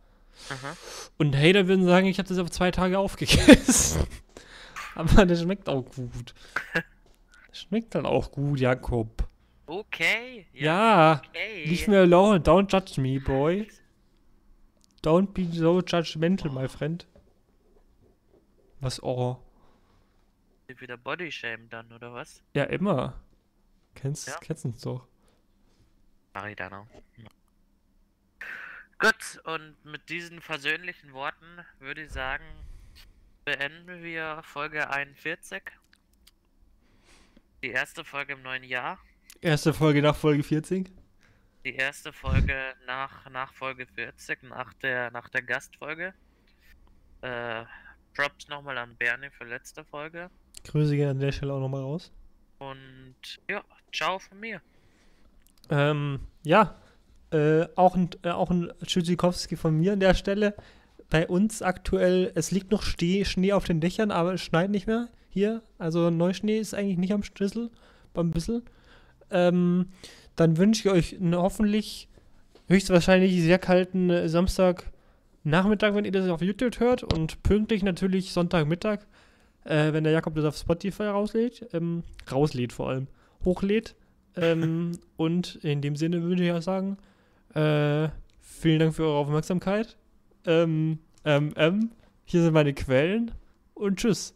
Aha. Und Hater würden sagen, ich habe das auf zwei Tage aufgegessen. Aber das schmeckt auch gut. Das schmeckt dann auch gut, Jakob. Okay. Ja, okay. leave me alone, don't judge me, boy. Don't be so judgmental, my friend. Was, oh. Wieder Bodyshame dann, oder was? Ja, immer. Kennst, Ja. kennst uns doch. Mach ich dann auch. Gut, und mit diesen versöhnlichen Worten würde ich sagen, beenden wir Folge 41. Die erste Folge im neuen Jahr. Erste Folge nach Folge 40. Die erste Folge nach, nach Folge 40, nach der, nach der Gastfolge. Äh, Props nochmal an Bernie für letzte Folge. Grüße gerne an der Stelle auch nochmal raus. Und ja, ciao von mir. Ähm, ja, äh, auch ein, äh, auch ein Tschüssikowski von mir an der Stelle. Bei uns aktuell, es liegt noch Schnee, Schnee auf den Dächern, aber es schneit nicht mehr hier. Also Neuschnee ist eigentlich nicht am Schlüssel, beim bisschen. Ähm, dann wünsche ich euch einen hoffentlich höchstwahrscheinlich sehr kalten äh, Samstagnachmittag, wenn ihr das auf YouTube hört und pünktlich natürlich Sonntagmittag, äh, wenn der Jakob das auf Spotify rauslädt, ähm, rauslädt vor allem, hochlädt. ähm, und in dem Sinne würde ich auch sagen, äh, vielen Dank für eure Aufmerksamkeit. Ähm, ähm, ähm, hier sind meine Quellen und tschüss.